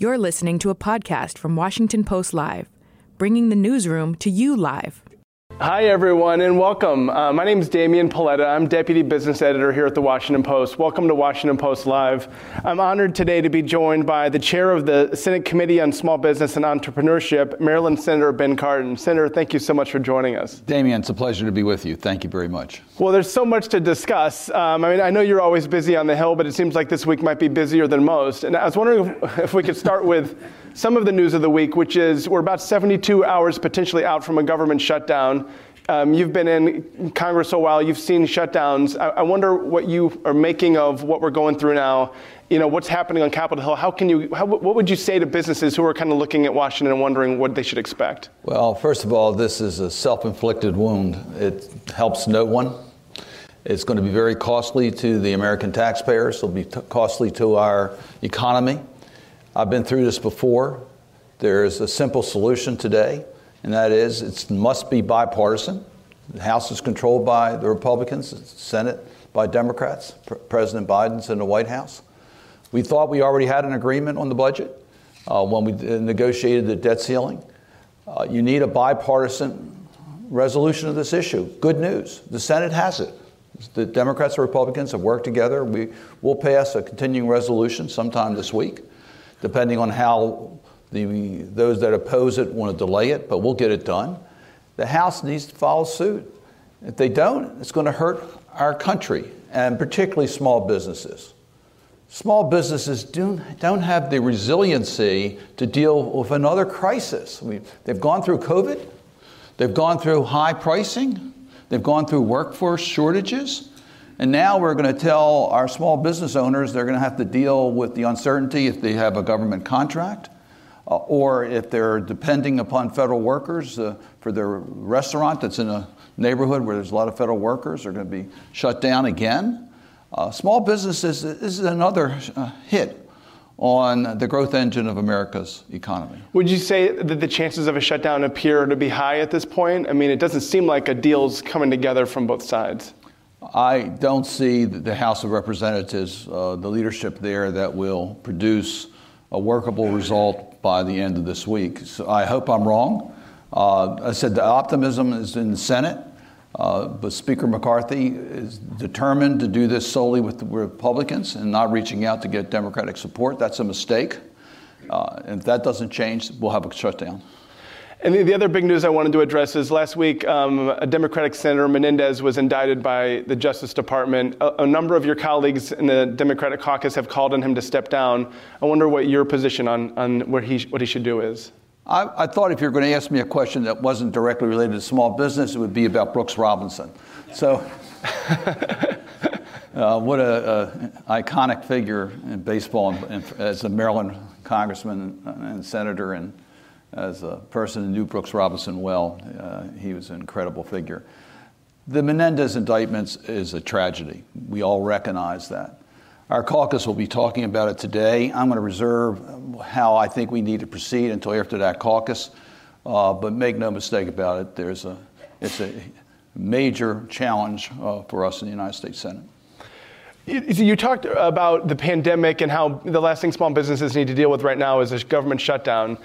You're listening to a podcast from Washington Post Live, bringing the newsroom to you live. Hi, everyone, and welcome. Uh, my name is Damian Paletta. I'm Deputy Business Editor here at the Washington Post. Welcome to Washington Post Live. I'm honored today to be joined by the chair of the Senate Committee on Small Business and Entrepreneurship, Maryland Senator Ben Cardin. Senator, thank you so much for joining us. Damian, it's a pleasure to be with you. Thank you very much. Well, there's so much to discuss. Um, I mean, I know you're always busy on the Hill, but it seems like this week might be busier than most. And I was wondering if, if we could start with some of the news of the week, which is we're about 72 hours potentially out from a government shutdown. Um, you've been in Congress a while. You've seen shutdowns. I, I, wonder what you are making of what we're going through now. You know, what's happening on Capitol Hill. How can you? How, what would you say to businesses who are kind of looking at Washington and wondering what they should expect? Well, first of all, this is a self-inflicted wound. It helps no one. It's going to be very costly to the American taxpayers. It'll be t- costly to our economy. I've been through this before. There's a simple solution today and that is it must be bipartisan. The House is controlled by the Republicans, the Senate by Democrats. President Biden's in the White House. We thought we already had an agreement on the budget uh, when we negotiated the debt ceiling. Uh, you need a bipartisan resolution of this issue. Good news. The Senate has it. The Democrats and Republicans have worked together. We will pass a continuing resolution sometime this week, depending on how the, those that oppose it want to delay it, but we'll get it done. The House needs to follow suit. If they don't, it's going to hurt our country, and particularly small businesses. Small businesses do, don't have the resiliency to deal with another crisis. We, they've gone through COVID, they've gone through high pricing, they've gone through workforce shortages, and now we're going to tell our small business owners they're going to have to deal with the uncertainty if they have a government contract uh, or if they're depending upon federal workers uh, for their restaurant that's in a neighborhood where there's a lot of federal workers, are going to be shut down again. Uh, small businesses this is another uh, hit on the growth engine of America's economy. Would you say that the chances of a shutdown appear to be high at this point? I mean, it doesn't seem like a deal's coming together from both sides. I don't see the House of Representatives, uh, the leadership there, that will produce a workable result by the end of this week. So I hope I'm wrong. Uh, I said the optimism is in the Senate, uh, but Speaker McCarthy is determined to do this solely with the Republicans and not reaching out to get Democratic support. That's a mistake. Uh, and if that doesn't change, we'll have a shutdown. And the, the, other big news I wanted to address is last week, um, a Democratic Senator Menendez was indicted by the Justice Department. A, a, number of your colleagues in the Democratic caucus have called on him to step down. I wonder what your position on, on where he, what he should do is. I, I thought if you were going to ask me a question that wasn't directly related to small business, it would be about Brooks Robinson. So, uh, what a, iconic figure in baseball and, and as a Maryland congressman and senator and as a person who knew Brooks Robinson well, uh, he was an incredible figure. The Menendez indictments is a tragedy. We all recognize that. Our caucus will be talking about it today. I'm going to reserve how I think we need to proceed until after that caucus. Uh, but make no mistake about it, there's a, it's a major challenge uh, for us in the United States Senate. You talked about the pandemic and how the last thing small businesses need to deal with right now is a government shutdown.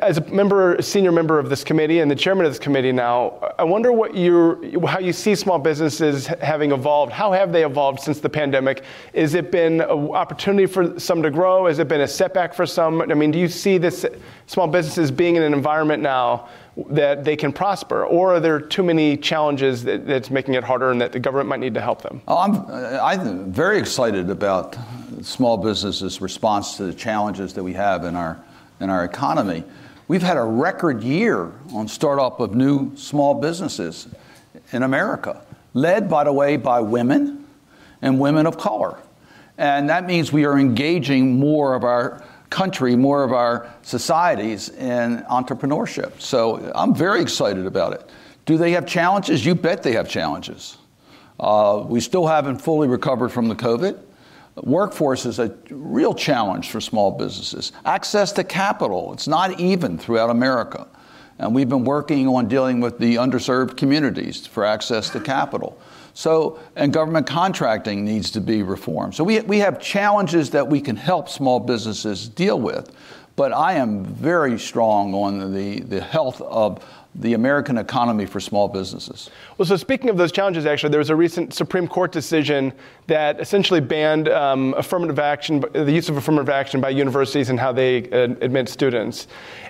As a member, senior member of this committee and the chairman of this committee now, I wonder what you how you see small businesses having evolved. How have they evolved since the pandemic? Has it been an opportunity for some to grow? Has it been a setback for some? I mean, do you see this small businesses being in an environment now that they can prosper, or are there too many challenges that, that's making it harder and that the government might need to help them? Oh, I'm, uh, I'm very excited about small businesses' response to the challenges that we have in our, in our economy. We've had a record year on startup of new small businesses in America, led, by the way, by women and women of color. And that means we are engaging more of our country, more of our societies in entrepreneurship. So I'm very excited about it. Do they have challenges? You bet they have challenges. Uh, we still haven't fully recovered from the COVID. Workforce is a real challenge for small businesses. Access to capital, it's not even throughout America. And we've been working on dealing with the underserved communities for access to capital. So, and government contracting needs to be reformed. So we, we have challenges that we can help small businesses deal with. But I am very strong on the, the health of the American economy for small businesses. Well, so speaking of those challenges, actually, there was a recent Supreme Court decision that essentially banned um, affirmative action, the use of affirmative action by universities and how they uh, admit students.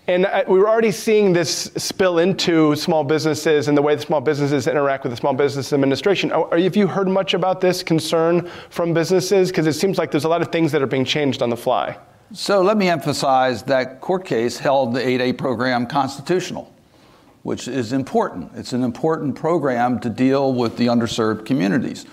And uh, we were already seeing this spill into small businesses and the way the small businesses interact with the Small Business Administration. Are, have you heard much about this concern from businesses? Because it seems like there's a lot of things that are being changed on the fly. So let me emphasize that court case held the 8A program constitutional which is important. It's an important program to deal with the underserved communities.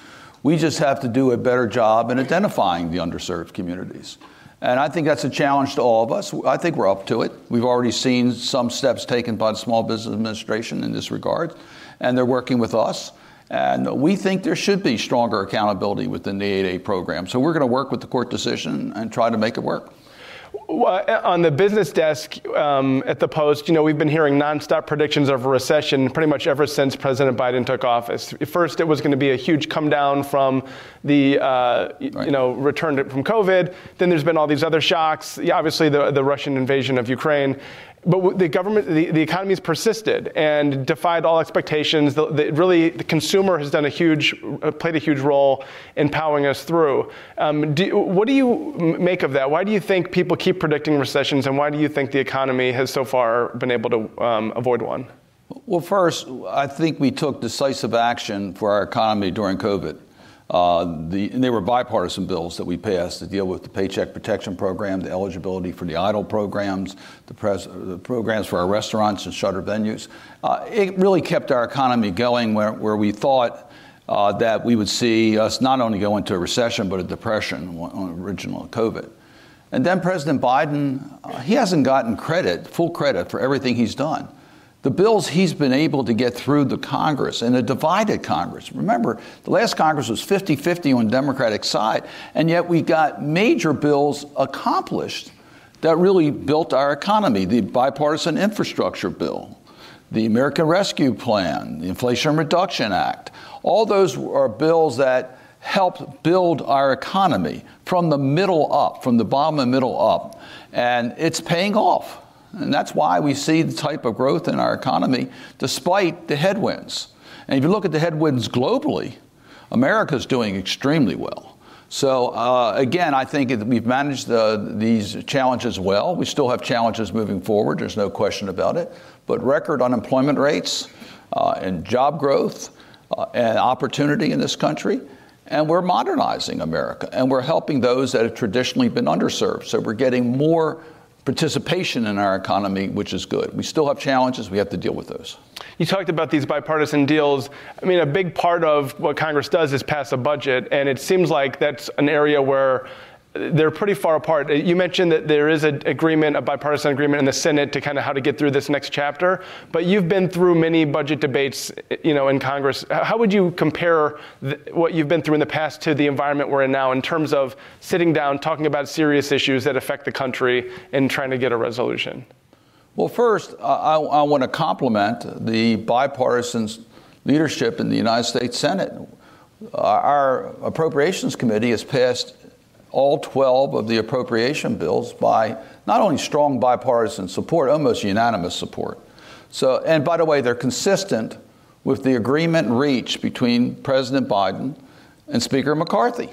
We just have to do a better job in identifying the underserved communities. And I think that's a challenge to all of us. I think we're up to it. We've already seen some steps taken by the Small Business Administration in this regard, and they're working with us. And we think there should be stronger accountability within the 8A program. So we're going to work with the court decision and try to make it work on the business desk um, at the Post, you know, we've been hearing nonstop predictions of a recession pretty much ever since President Biden took office. First, it was going to be a huge come down from the, uh, right. you know, return from COVID. Then there's been all these other shocks. Yeah, obviously, the, the Russian invasion of Ukraine but the government, the, the economy has persisted and defied all expectations. The, the, really, the consumer has done a huge, uh, played a huge role in powering us through. Um, do, what do you make of that? Why do you think people keep predicting recessions, and why do you think the economy has so far been able to um, avoid one? Well, first, I think we took decisive action for our economy during COVID. Uh, the, and they were bipartisan bills that we passed to deal with the Paycheck Protection Program, the eligibility for the EIDL programs, the, pres- the programs for our restaurants and shutter venues. Uh, it really kept our economy going where, where we thought uh, that we would see us not only go into a recession but a depression on original COVID. And then President Biden, uh, he hasn't gotten credit, full credit, for everything he's done the bills he's been able to get through the Congress and a divided Congress. Remember, the last Congress was 50 50 on the Democratic side, and yet we got major bills accomplished that really built our economy the bipartisan infrastructure bill, the American Rescue Plan, the Inflation Reduction Act. All those are bills that helped build our economy from the middle up, from the bottom and middle up, and it's paying off. And that's why we see the type of growth in our economy despite the headwinds. And if you look at the headwinds globally, America's doing extremely well. So, uh, again, I think we've managed these challenges well. We still have challenges moving forward, there's no question about it. But record unemployment rates uh, and job growth uh, and opportunity in this country. And we're modernizing America and we're helping those that have traditionally been underserved. So, we're getting more participation in our economy, which is good. We still have challenges, we have to deal with those. You talked about these bipartisan deals. I mean, a big part of what Congress does is pass a budget, and it seems like that's an area where they're pretty far apart. Uh, you mentioned that there is an agreement, a bipartisan agreement in the Senate to kind of how to get through this next chapter. But you've been through many budget debates, uh, you know, in Congress. How would you compare what you've been through in the past to the environment we're in now in terms of sitting down, talking about serious issues that affect the country, and trying to get a resolution? Well, first, I, I want to compliment the bipartisan leadership in the United States Senate. Our Appropriations Committee has passed all 12 of the appropriation bills by not only strong bipartisan support, almost unanimous support. So, and by the way, they're consistent with the agreement reached between President Biden and Speaker McCarthy.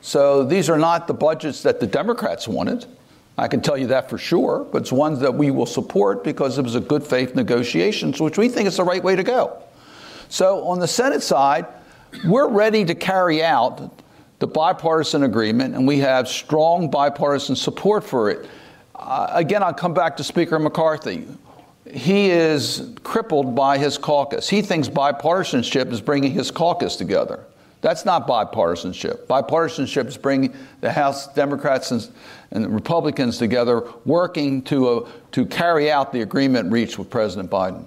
So these are not the budgets that the Democrats wanted. I can tell you that for sure, but it's ones that we will support because it was a good faith negotiations, which we think is the right way to go. So on the Senate side, we're ready to carry out the bipartisan agreement, and we have strong bipartisan support for it. Uh, again, I'll come back to Speaker McCarthy. He is crippled by his caucus. He thinks bipartisanship is bringing his caucus together. That's not bipartisanship. Bipartisanship is bringing the House Democrats and, and Republicans together, working to, uh, to carry out the agreement reached with President Biden.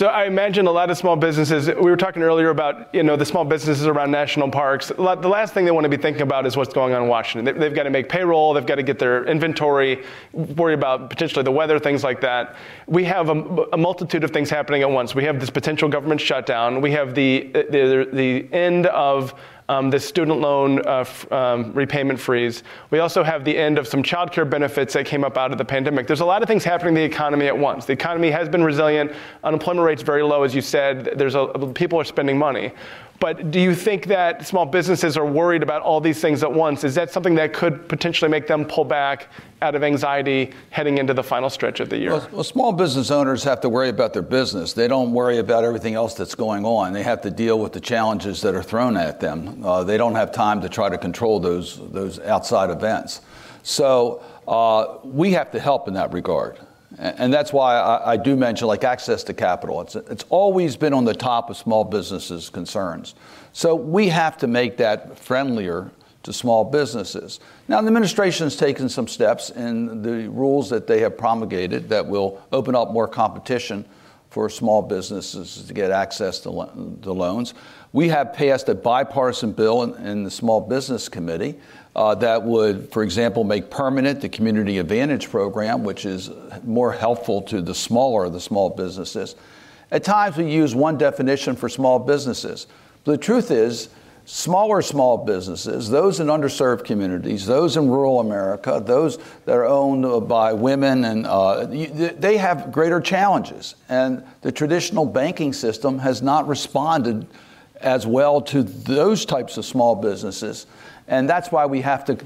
So I imagine a lot of small businesses. We were talking earlier about you know the small businesses around national parks. The last thing they want to be thinking about is what's going on in Washington. They've got to make payroll. They've got to get their inventory, worry about potentially the weather, things like that. We have a, a multitude of things happening at once. We have this potential government shutdown. We have the the, the end of um, the student loan uh, f- um, repayment freeze. We also have the end of some child care benefits that came up out of the pandemic. There's a lot of things happening in the economy at once. The economy has been resilient. Unemployment rate's very low, as you said. There's a, people are spending money. But do you think that small businesses are worried about all these things at once? Is that something that could potentially make them pull back out of anxiety heading into the final stretch of the year? Well, well, small business owners have to worry about their business. They don't worry about everything else that's going on. They have to deal with the challenges that are thrown at them. Uh, they don't have time to try to control those, those outside events. So uh, we have to help in that regard. And that's why I, do mention like access to capital. It's, it's always been on the top of small businesses' concerns. So we have to make that friendlier to small businesses. Now, the administration has taken some steps in the rules that they have promulgated that will open up more competition for small businesses to get access to, lo- to loans. We have passed a bipartisan bill in, in the Small Business Committee uh, that would, for example, make permanent the Community Advantage Program, which is more helpful to the smaller of the small businesses. At times, we use one definition for small businesses. But the truth is, smaller small businesses, those in underserved communities, those in rural America, those that are owned by women, and uh, they have greater challenges. And the traditional banking system has not responded as well to those types of small businesses. And that's why we have to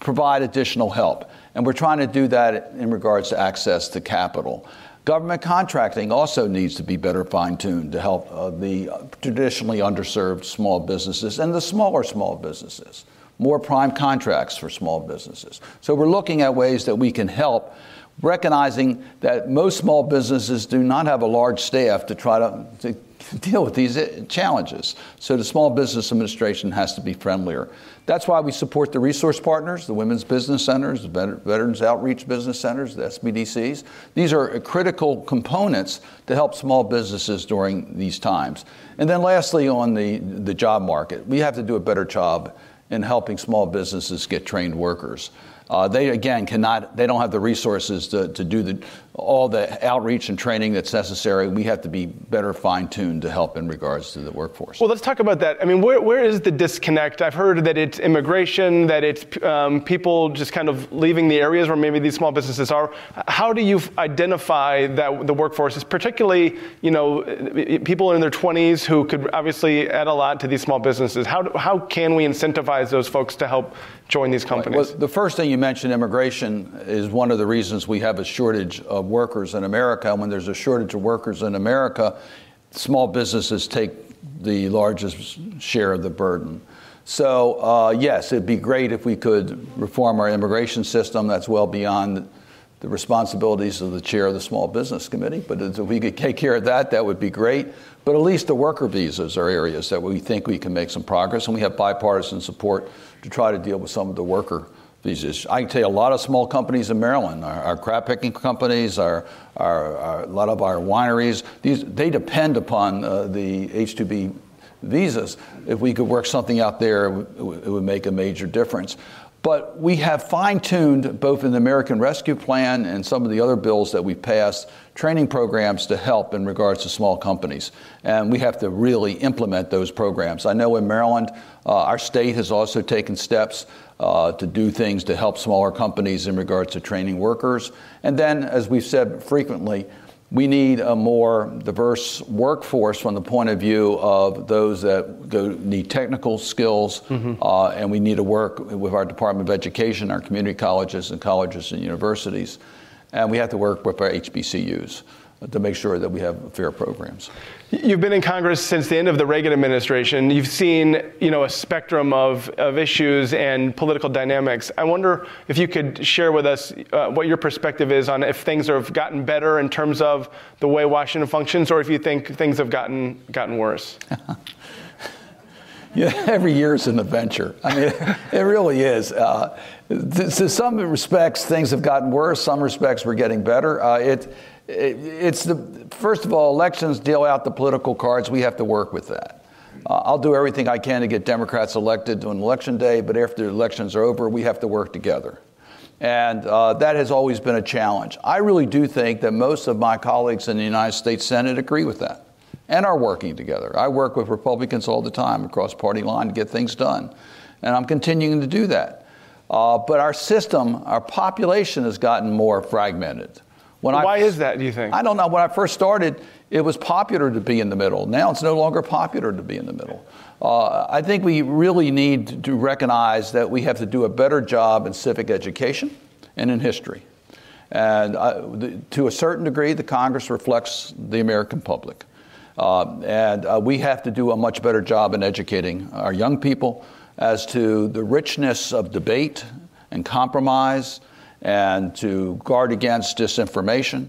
provide additional help. And we're trying to do that in regards to access to capital. Government contracting also needs to be better fine tuned to help uh, the traditionally underserved small businesses and the smaller small businesses. More prime contracts for small businesses. So we're looking at ways that we can help, recognizing that most small businesses do not have a large staff to try to, to deal with these uh, challenges. So the Small Business Administration has to be friendlier. That's why we support the resource partners, the Women's Business Centers, the Veterans Outreach Business Centers, the SBDCs. These are critical components to help small businesses during these times. And then lastly, on the, the job market, we have to do a better job in helping small businesses get trained workers. Uh, they again cannot. They don't have the resources to, to do the, all the outreach and training that's necessary. We have to be better fine tuned to help in regards to the workforce. Well, let's talk about that. I mean, where, where is the disconnect? I've heard that it's immigration, that it's um, people just kind of leaving the areas where maybe these small businesses are. How do you identify that the workforce is particularly, you know, people in their 20s who could obviously add a lot to these small businesses? How, do, how can we incentivize those folks to help join these companies? Well, the first thing you mentioned, immigration, is one of the reasons we have a shortage of workers in America. When there's a shortage of workers in America, small businesses take the largest share of the burden. So, uh, yes, it'd be great if we could reform our immigration system. That's well beyond the responsibilities of the chair of the Small Business Committee. But if we could take care of that, that would be great. But at least the worker visas are areas that we think we can make some progress, and we have bipartisan support to try to deal with some of the worker visas. I can tell you a lot of small companies in Maryland, our, our crab picking companies, our, our, our, a lot of our wineries, these, they depend upon uh, the H-2B visas. If we could work something out there, it would make a major difference. But we have fine tuned, both in the American Rescue Plan and some of the other bills that we passed, training programs to help in regards to small companies. And we have to really implement those programs. I know in Maryland, uh, our state has also taken steps uh, to do things to help smaller companies in regards to training workers. And then, as we've said frequently, we need a more diverse workforce from the point of view of those that go, need technical skills, mm-hmm. uh, and we need to work with our Department of Education, our community colleges and colleges and universities, and we have to work with our HBCUs to make sure that we have fair programs. You've been in Congress since the end of the Reagan administration. You've seen, you know, a spectrum of, of issues and political dynamics. I wonder if you could share with us uh, what your perspective is on if things have gotten better in terms of the way Washington functions, or if you think things have gotten gotten worse. Yeah, every year is an adventure. I mean, it really is. Uh, to some respects, things have gotten worse. Some respects, we're getting better. Uh, it, it's the first of all, elections deal out the political cards. We have to work with that. Uh, I'll do everything I can to get Democrats elected on election day, but after the elections are over, we have to work together. And uh, that has always been a challenge. I really do think that most of my colleagues in the United States Senate agree with that and are working together. I work with Republicans all the time across party line to get things done, and I'm continuing to do that. Uh, but our system, our population has gotten more fragmented. When Why I, is that, do you think? I don't know. When I first started, it was popular to be in the middle. Now it's no longer popular to be in the middle. Uh, I think we really need to recognize that we have to do a better job in civic education and in history. And uh, the, to a certain degree, the Congress reflects the American public. Uh, and uh, we have to do a much better job in educating our young people as to the richness of debate and compromise and to guard against disinformation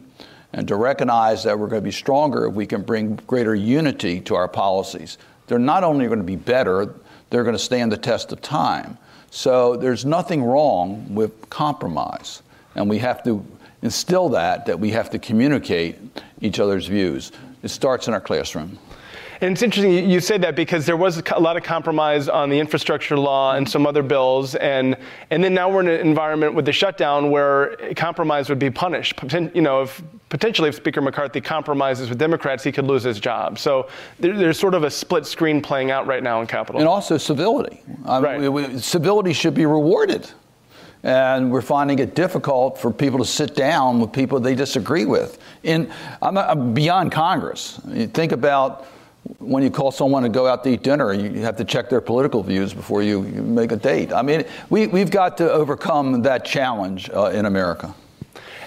and to recognize that we're going to be stronger if we can bring greater unity to our policies they're not only going to be better, they're going to stand the test of time. So there's nothing wrong with compromise. And we have to instill that, that we have to communicate each other's views. It starts in our classroom. And it's interesting you said that because there was a lot of compromise on the infrastructure law and some other bills, and and then now we're in an environment with the shutdown where compromise would be punished. You know, if potentially if Speaker McCarthy compromises with Democrats, he could lose his job. So there, there's sort of a split screen playing out right now in Capitol. And also civility. Um, right. We, we, civility should be rewarded. And we're finding it difficult for people to sit down with people they disagree with. In, I'm, I'm beyond Congress. You think about when you call someone to go out to eat dinner, you have to check their political views before you make a date. I mean, we, we've got to overcome that challenge uh, in America.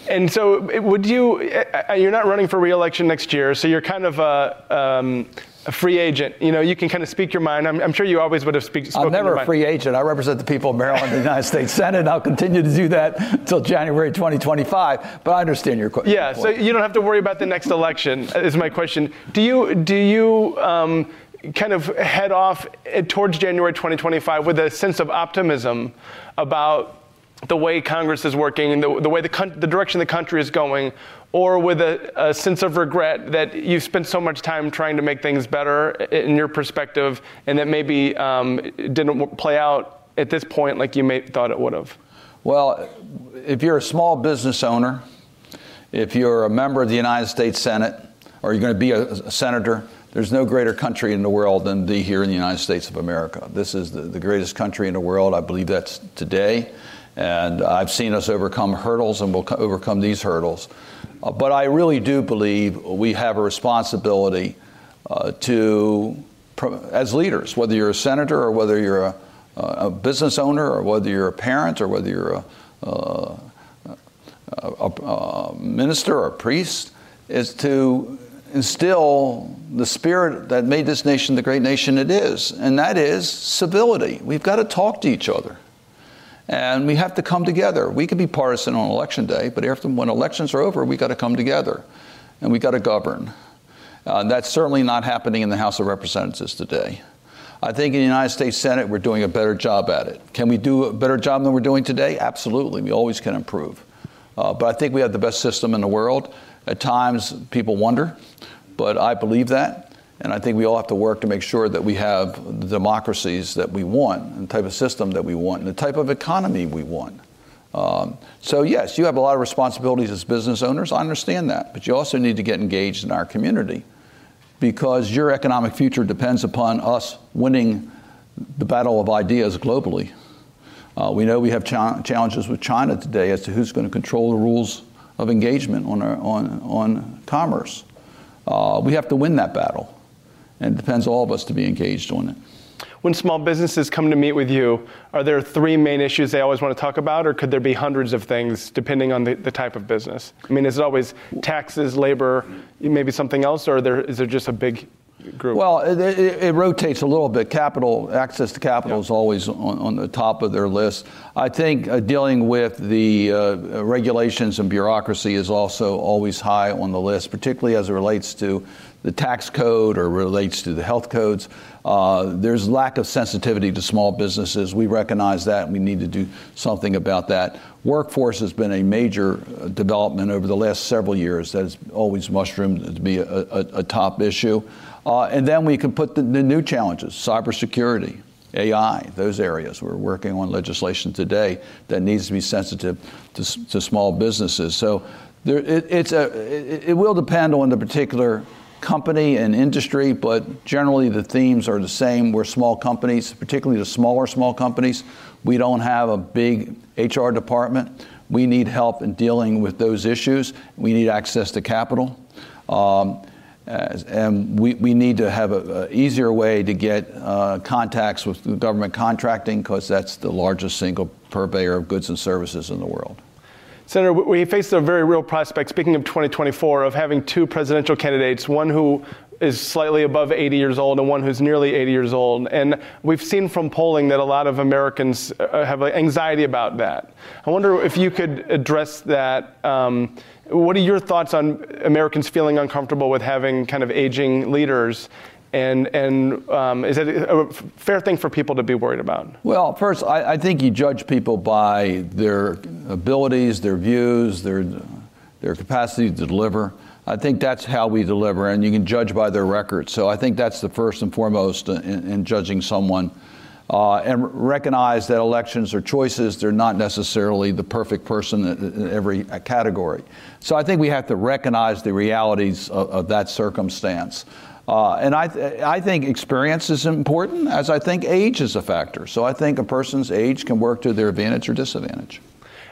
And so, would you? Uh, you're not running for reelection next year, so you're kind of a, um, a free agent. You know, you can kind of speak your mind. I'm, I'm sure you always would have speak, spoken. I'm never a free agent. I represent the people of Maryland, the United States Senate, and I'll continue to do that until January 2025. But I understand your question. Yeah, so you don't have to worry about the next election. Is my question. Do you? Do you? Um, kind of head off towards January 2025 with a sense of optimism about the way Congress is working and the, the way the, the direction the country is going, or with a, a, sense of regret that you've spent so much time trying to make things better in your perspective and that maybe um, didn't play out at this point like you may, thought it would have? Well, if you're a small business owner, if you're a member of the United States Senate, or you're going to be a, a senator, there's no greater country in the world than the here in the United States of America. This is the, the greatest country in the world. I believe that's today. And I've seen us overcome hurdles and we'll overcome these hurdles. Uh, but I really do believe we have a responsibility uh, to, as leaders, whether you're a senator or whether you're a, a business owner or whether you're a parent or whether you're a, uh, a, a minister or a priest, is to instill the spirit that made this nation the great nation it is, and that is civility. We've got to talk to each other. And we have to come together. We can be partisan on election day, but after when elections are over, we got to come together and we got to govern. Uh, that's certainly not happening in the House of Representatives today. I think in the United States Senate, we're doing a better job at it. Can we do a better job than we're doing today? Absolutely. We always can improve. Uh, but I think we have the best system in the world. At times, people wonder, but I believe that. And I think we all have to work to make sure that we have the democracies that we want, and the type of system that we want, and the type of economy we want. Um, so, yes, you have a lot of responsibilities as business owners. I understand that. But you also need to get engaged in our community because your economic future depends upon us winning the battle of ideas globally. Uh, we know we have cha- challenges with China today as to who's going to control the rules of engagement on, our, on, on commerce. Uh, we have to win that battle. And it depends all of us to be engaged on it. When small businesses come to meet with you, are there three main issues they always want to talk about, or could there be hundreds of things depending on the, the type of business? I mean, is it always taxes, labor, maybe something else, or there, is there just a big group? Well, it, it, it rotates a little bit. Capital access to capital is always on, on, the top of their list. I think uh, dealing with the uh, regulations and bureaucracy is also always high on the list, particularly as it relates to the tax code or relates to the health codes. Uh, there's lack of sensitivity to small businesses. We recognize that. And we need to do something about that. Workforce has been a major uh, development over the last several years that has always mushroomed to be a, a, a top issue. Uh, and then we can put the, the new challenges, cybersecurity, AI, those areas. We're working on legislation today that needs to be sensitive to, to small businesses. So there, it, it's a, it, it will depend on the particular company and industry, but generally the themes are the same. We're small companies, particularly the smaller small companies. We don't have a big HR department. We need help in dealing with those issues. We need access to capital. Um, and we, we need to have an easier way to get uh, contacts with government contracting because that's the largest single purveyor of goods and services in the world. Senator, we face a very real prospect, speaking of 2024, of having two presidential candidates, one who is slightly above 80 years old and one who's nearly 80 years old. And we've seen from polling that a lot of Americans uh, have anxiety about that. I wonder if you could address that. Um, what are your thoughts on Americans feeling uncomfortable with having kind of aging leaders and, and um, is it a fair thing for people to be worried about? Well, first, I, I, think you judge people by their abilities, their views, their, their capacity to deliver. I think that's how we deliver, and you can judge by their record. So I think that's the first and foremost in, in judging someone. Uh, and recognize that elections are choices. They're not necessarily the perfect person in every category. So I think we have to recognize the realities of, of that circumstance. Uh, and I, th- I think experience is important, as I think age is a factor. So I think a person's age can work to their advantage or disadvantage.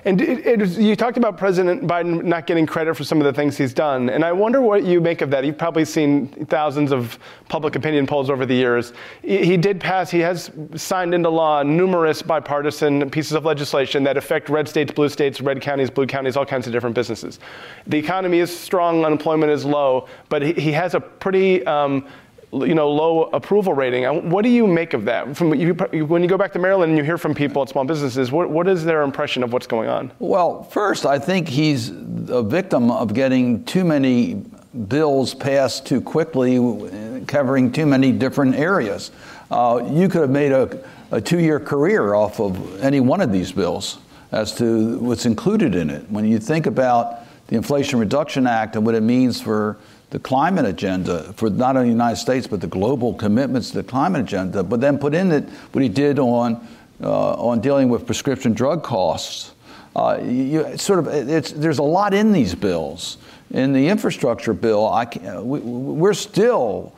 And it, it, you talked about President Biden not getting credit for some of the things he's done. And I wonder what you make of that. You've probably seen thousands of public opinion polls over the years. He did pass, he has signed into law numerous bipartisan pieces of legislation that affect red states, blue states, red counties, blue counties, all kinds of different businesses. The economy is strong, unemployment is low, but he, he has a pretty um, you know, low approval rating. What do you make of that? From you, when you go back to Maryland and you hear from people at small businesses, what, what is their impression of what's going on? Well, first, I think he's a victim of getting too many bills passed too quickly, covering too many different areas. Uh, you could have made a, a two-year career off of any one of these bills as to what's included in it. When you think about the Inflation Reduction Act and what it means for the climate agenda for not only the United States but the global commitments to the climate agenda, but then put in it what he did on uh, on dealing with prescription drug costs. Uh, you, sort of, there's a lot in these bills. In the infrastructure bill, I, we, we're still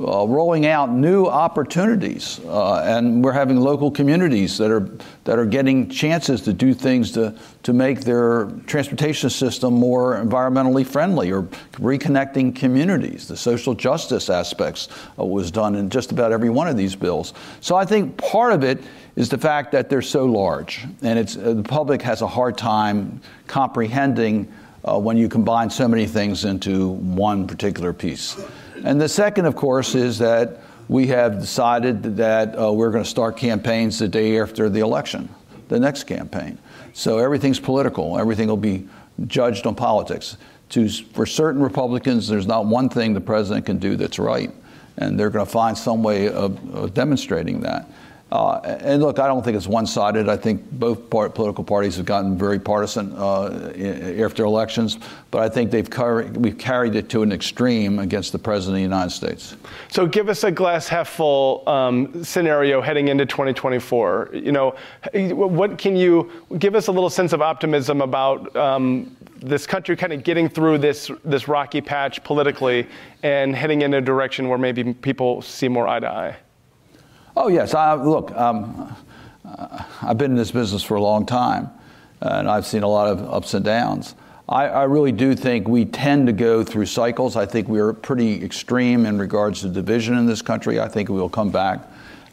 uh, rolling out new opportunities, uh, and we're having local communities that are that are getting chances to do things to to make their transportation system more environmentally friendly, or reconnecting communities. The social justice aspects uh, was done in just about every one of these bills. So I think part of it is the fact that they're so large, and it's uh, the public has a hard time comprehending. Uh, when you combine so many things into one particular piece. And the second, of course, is that we have decided that uh, we're going to start campaigns the day after the election, the next campaign. So everything's political, everything will be judged on politics. To, for certain Republicans, there's not one thing the president can do that's right, and they're going to find some way of, of demonstrating that. Uh, and look, I don't think it's one-sided. I think both part, political parties have gotten very partisan uh, after elections, but I think they've we've carried it to an extreme against the president of the United States. So, give us a glass half full um, scenario heading into 2024. You know, what can you give us a little sense of optimism about um, this country kind of getting through this this rocky patch politically and heading in a direction where maybe people see more eye to eye? Oh, yes. I, look, um, uh, I've been in this business for a long time, and I've seen a lot of ups and downs. I, I, really do think we tend to go through cycles. I think we're pretty extreme in regards to division in this country. I think we will come back.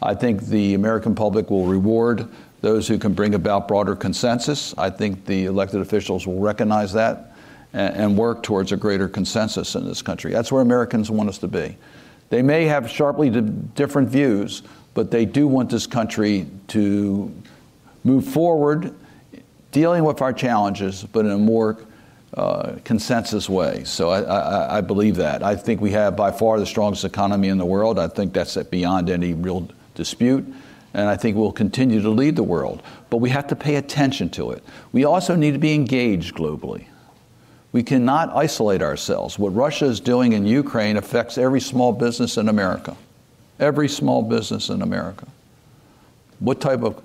I think the American public will reward those who can bring about broader consensus. I think the elected officials will recognize that and, and work towards a greater consensus in this country. That's where Americans want us to be. They may have sharply different views, but they do want this country to move forward, dealing with our challenges, but in a more uh, consensus way. So I, I, I, believe that. I think we have by far the strongest economy in the world. I think that's beyond any real dispute. And I think we'll continue to lead the world. But we have to pay attention to it. We also need to be engaged globally. We cannot isolate ourselves. What Russia is doing in Ukraine affects every small business in America. Every small business in America. What type of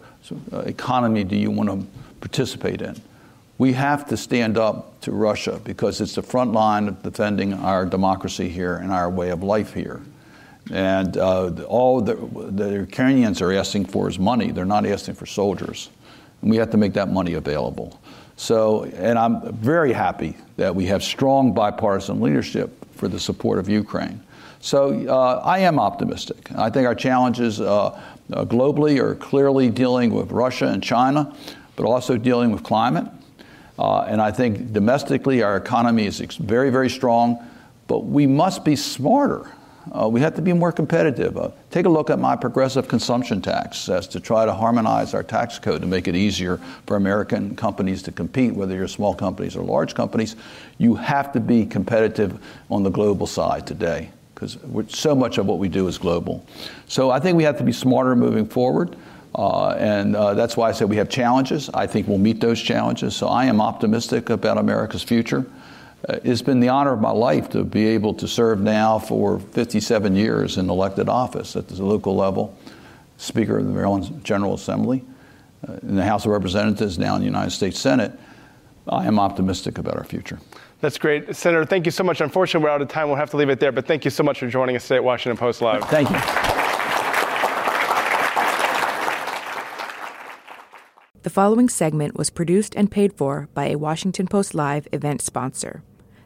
uh, economy do you want to participate in? We have to stand up to Russia because it's the front line of defending our democracy here and our way of life here. And uh, all the, the Ukrainians are asking for is money. They're not asking for soldiers. And we have to make that money available. So, and I'm very happy that we have strong bipartisan leadership for the support of Ukraine. So uh, I am optimistic. I think our challenges uh, uh, globally are clearly dealing with Russia and China, but also dealing with climate. Uh, and I think domestically our economy is very, very strong, but we must be smarter. Uh, we have to be more competitive. Uh, take a look at my progressive consumption tax as to try to harmonize our tax code to make it easier for American companies to compete, whether you're small companies or large companies. You have to be competitive on the global side today because so much of what we do is global. So I think we have to be smarter moving forward. Uh, and uh, that's why I said we have challenges. I think we'll meet those challenges. So I am optimistic about America's future. Uh, it's been the honor of my life to be able to serve now for 57 years in elected office at the local level, Speaker of the Maryland General Assembly, uh, in the House of Representatives, now in the United States Senate. I am optimistic about our future. That's great. Senator, thank you so much. Unfortunately, we're out of time. We'll have to leave it there, but thank you so much for joining us today at Washington Post Live. Thank you. The following segment was produced and paid for by a Washington Post Live event sponsor.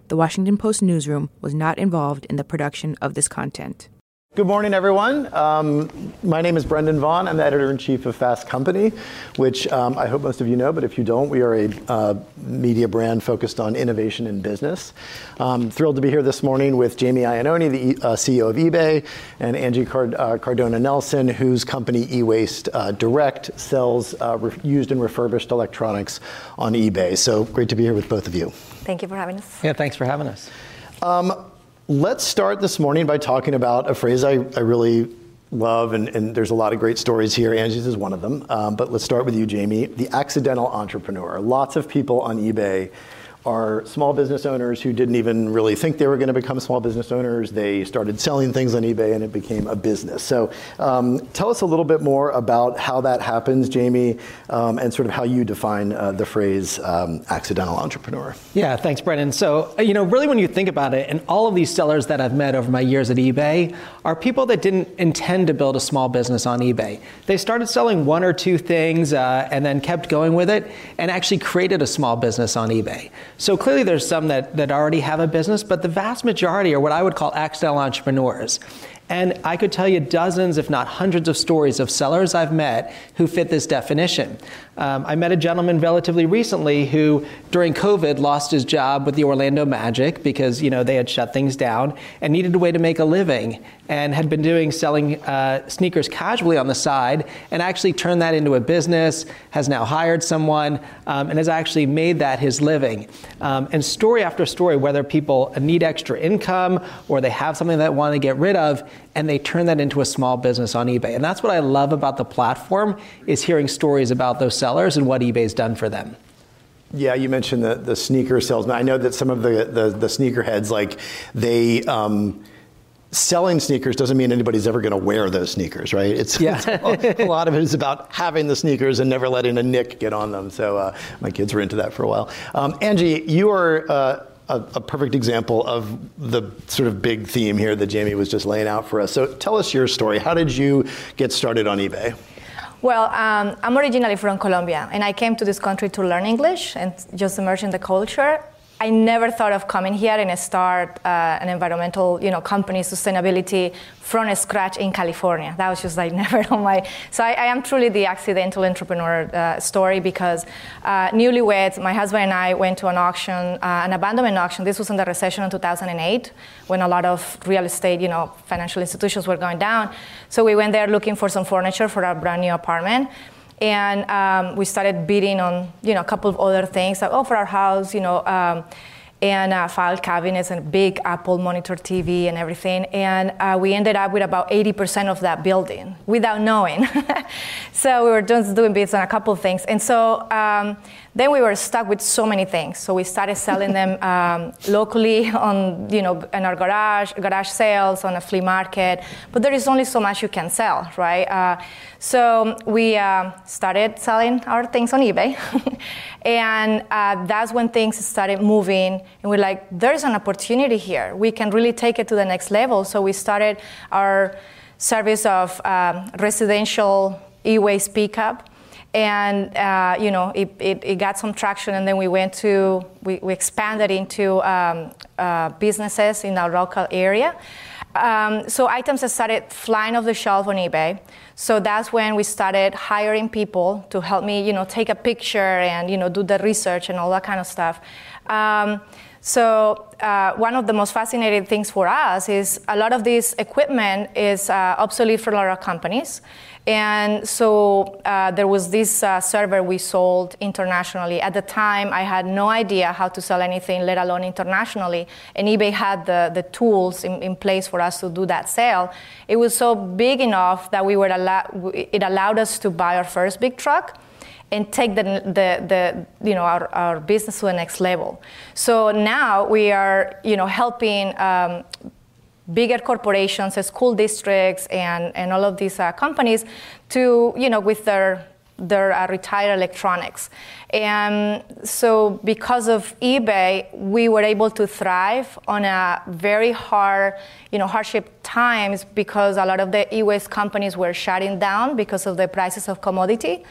The Washington Post newsroom was not involved in the production of this content. Good morning, everyone. Um, my name is Brendan Vaughan. I'm the editor in chief of Fast Company, which um, I hope most of you know, but if you don't, we are a uh, media brand focused on innovation in business. Um, thrilled to be here this morning with Jamie Iannone, the uh, CEO of eBay, and Angie Card- uh, Cardona Nelson, whose company eWaste uh, Direct sells uh, re- used and refurbished electronics on eBay. So great to be here with both of you. Thank you for having us. Yeah, thanks for having us. Um, let's start this morning by talking about a phrase I, I really love, and, and, there's a lot of great stories here. Angie's is one of them. Um, but let's start with you, Jamie. The accidental entrepreneur. Lots of people on eBay are small business owners who didn't even really think they were going to become small business owners. They started selling things on eBay and it became a business. So um, tell us a little bit more about how that happens, Jamie, um, and sort of how you define uh, the phrase um, accidental entrepreneur. Yeah, thanks, Brendan. So, uh, you know, really when you think about it, and all of these sellers that I've met over my years at eBay are people that didn't intend to build a small business on eBay. They started selling one or two things uh, and then kept going with it and actually created a small business on eBay. So clearly there's some that, that already have a business, but the vast majority are what I would call accidental entrepreneurs. And I could tell you dozens, if not hundreds, of stories of sellers I've met who fit this definition. Um, I met a gentleman relatively recently who, during COVID, lost his job with the Orlando Magic because you know they had shut things down and needed a way to make a living, and had been doing selling uh, sneakers casually on the side, and actually turned that into a business. Has now hired someone um, and has actually made that his living. Um, and story after story, whether people need extra income or they have something that want to get rid of, and they turn that into a small business on eBay. And that's what I love about the platform is hearing stories about those sellers and what eBay's done for them. Yeah, you mentioned the, the sneaker salesman. I know that some of the, the, the sneakerheads, like, they, um, selling sneakers doesn't mean anybody's ever going to wear those sneakers, right? It's, yeah. it's, a lot of it is about having the sneakers and never letting a nick get on them. So uh, my kids were into that for a while. Um, Angie, you are uh, a, a, perfect example of the sort of big theme here that Jamie was just laying out for us. So tell us your story. How did you get started on eBay? Well, um, I'm originally from Colombia, and I came to this country to learn English and just immerse in the culture. I never thought of coming here and start uh, an environmental, you know, company sustainability from scratch in California. That was just like never on my. So I, I am truly the accidental entrepreneur uh, story because uh, newlyweds, my husband and I went to an auction, uh, an abandonment auction. This was in the recession in 2008 when a lot of real estate, you know, financial institutions were going down. So we went there looking for some furniture for our brand new apartment and um, we started bidding on you know a couple of other things like oh for our house you know um, and uh, file cabinets and big apple monitor tv and everything. And uh, we ended up with about 80% of that building without knowing. So we were just doing bids on a couple of things. And so um, then we were stuck with so many things. So we started selling them um, locally on, you know, in our garage, garage sales, on a flea market. But there is only so much you can sell, right? Uh, so we uh, started selling our things on eBay. and uh, that's when things started moving. And we're like, there's an opportunity here. We can really take it to the next level. So we started our service of um, residential e-waste pickup and uh, you know it, it, it, got some traction and then we went to we, we expanded into um, uh, businesses in our local area. Um, so items that started flying off the shelf on ebay. So that's when we started hiring people to help me you know take a picture and you know do the research and all that kind of stuff. Um, so uh, one of the most fascinating things for us is a lot of this equipment is uh, obsolete for a lot of companies and so uh, there was this uh, server we sold internationally. At the time, I had no idea how to sell anything, let alone internationally. And eBay had the, the tools in, in place for us to do that sale. It was so big enough that we were allow- it allowed us to buy our first big truck and take the, the, the, you know, our, our business to the next level. So now we are you know, helping um, bigger corporations, school districts, and, and all of these uh, companies to, you know, with their their uh, retired electronics. And so, because of eBay, we were able to thrive on a very hard, you know, hardship times because a lot of the e-waste companies were shutting down because of the prices of commodity.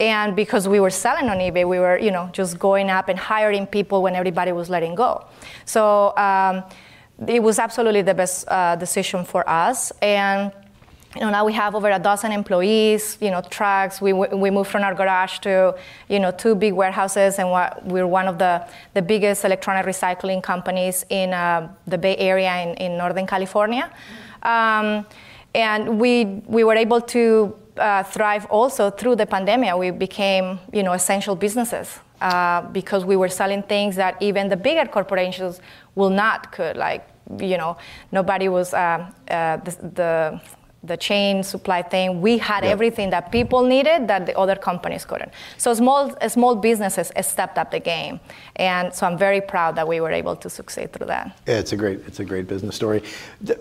And because we were selling on eBay, we were, you know, just going up and hiring people when everybody was letting go. So. Um, it was absolutely the best uh, decision for us. And you know, now we have over a dozen employees, you know, trucks. We, we moved from our garage to, you know, two big warehouses, and we're one of the, the biggest electronic recycling companies in uh, the Bay Area in, in Northern California. Um, and we, we were able to uh, thrive also through the pandemic. We became, you know, essential businesses uh, because we were selling things that even the bigger corporations will not could like you know nobody was uh, uh, the, the, the chain supply thing. We had everything that people needed that the other companies couldn't. So small small businesses stepped up the game. And so i'm very proud that we were able to succeed through that. Yeah, it's a great it's a great business story. The,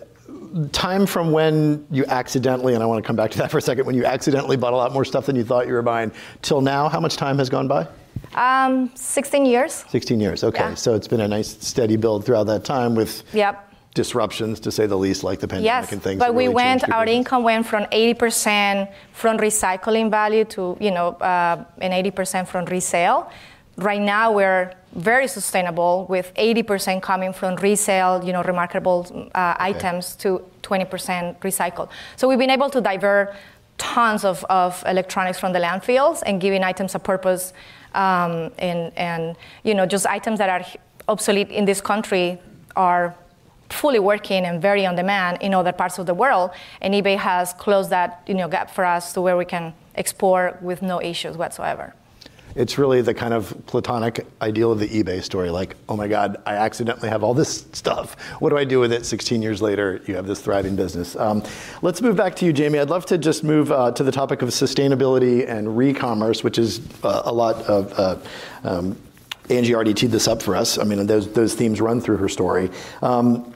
time from when you accidentally and i want to come back to that for a second when you accidentally bought a lot more stuff than you thought you were buying till now how much time has gone by um, 16 years. 16 years, okay. Yeah. So it's been a nice steady build throughout that time with yep. disruptions, to say the least, like the pandemic yes, and things. But we really went, our business. income went from 80% from recycling value to, you know, uh, and 80% from resale. Right now, we're very sustainable with 80% coming from resale, you know, remarkable uh, okay. items to 20% recycled. So we've been able to divert tons of, of electronics from the landfills and giving items a purpose um, and, and you know just items that are obsolete in this country are fully working and very on demand in other parts of the world. And eBay has closed that you know, gap for us to where we can export with no issues whatsoever. It's really the kind of platonic ideal of the eBay story. Like, oh my God, I accidentally have all this stuff. What do I do with it? 16 years later, you have this thriving business. Um, let's move back to you, Jamie. I'd love to just move uh, to the topic of sustainability and re-commerce, which is uh, a lot of. Uh, um, Angie already teed this up for us. I mean, those, those themes run through her story. Um,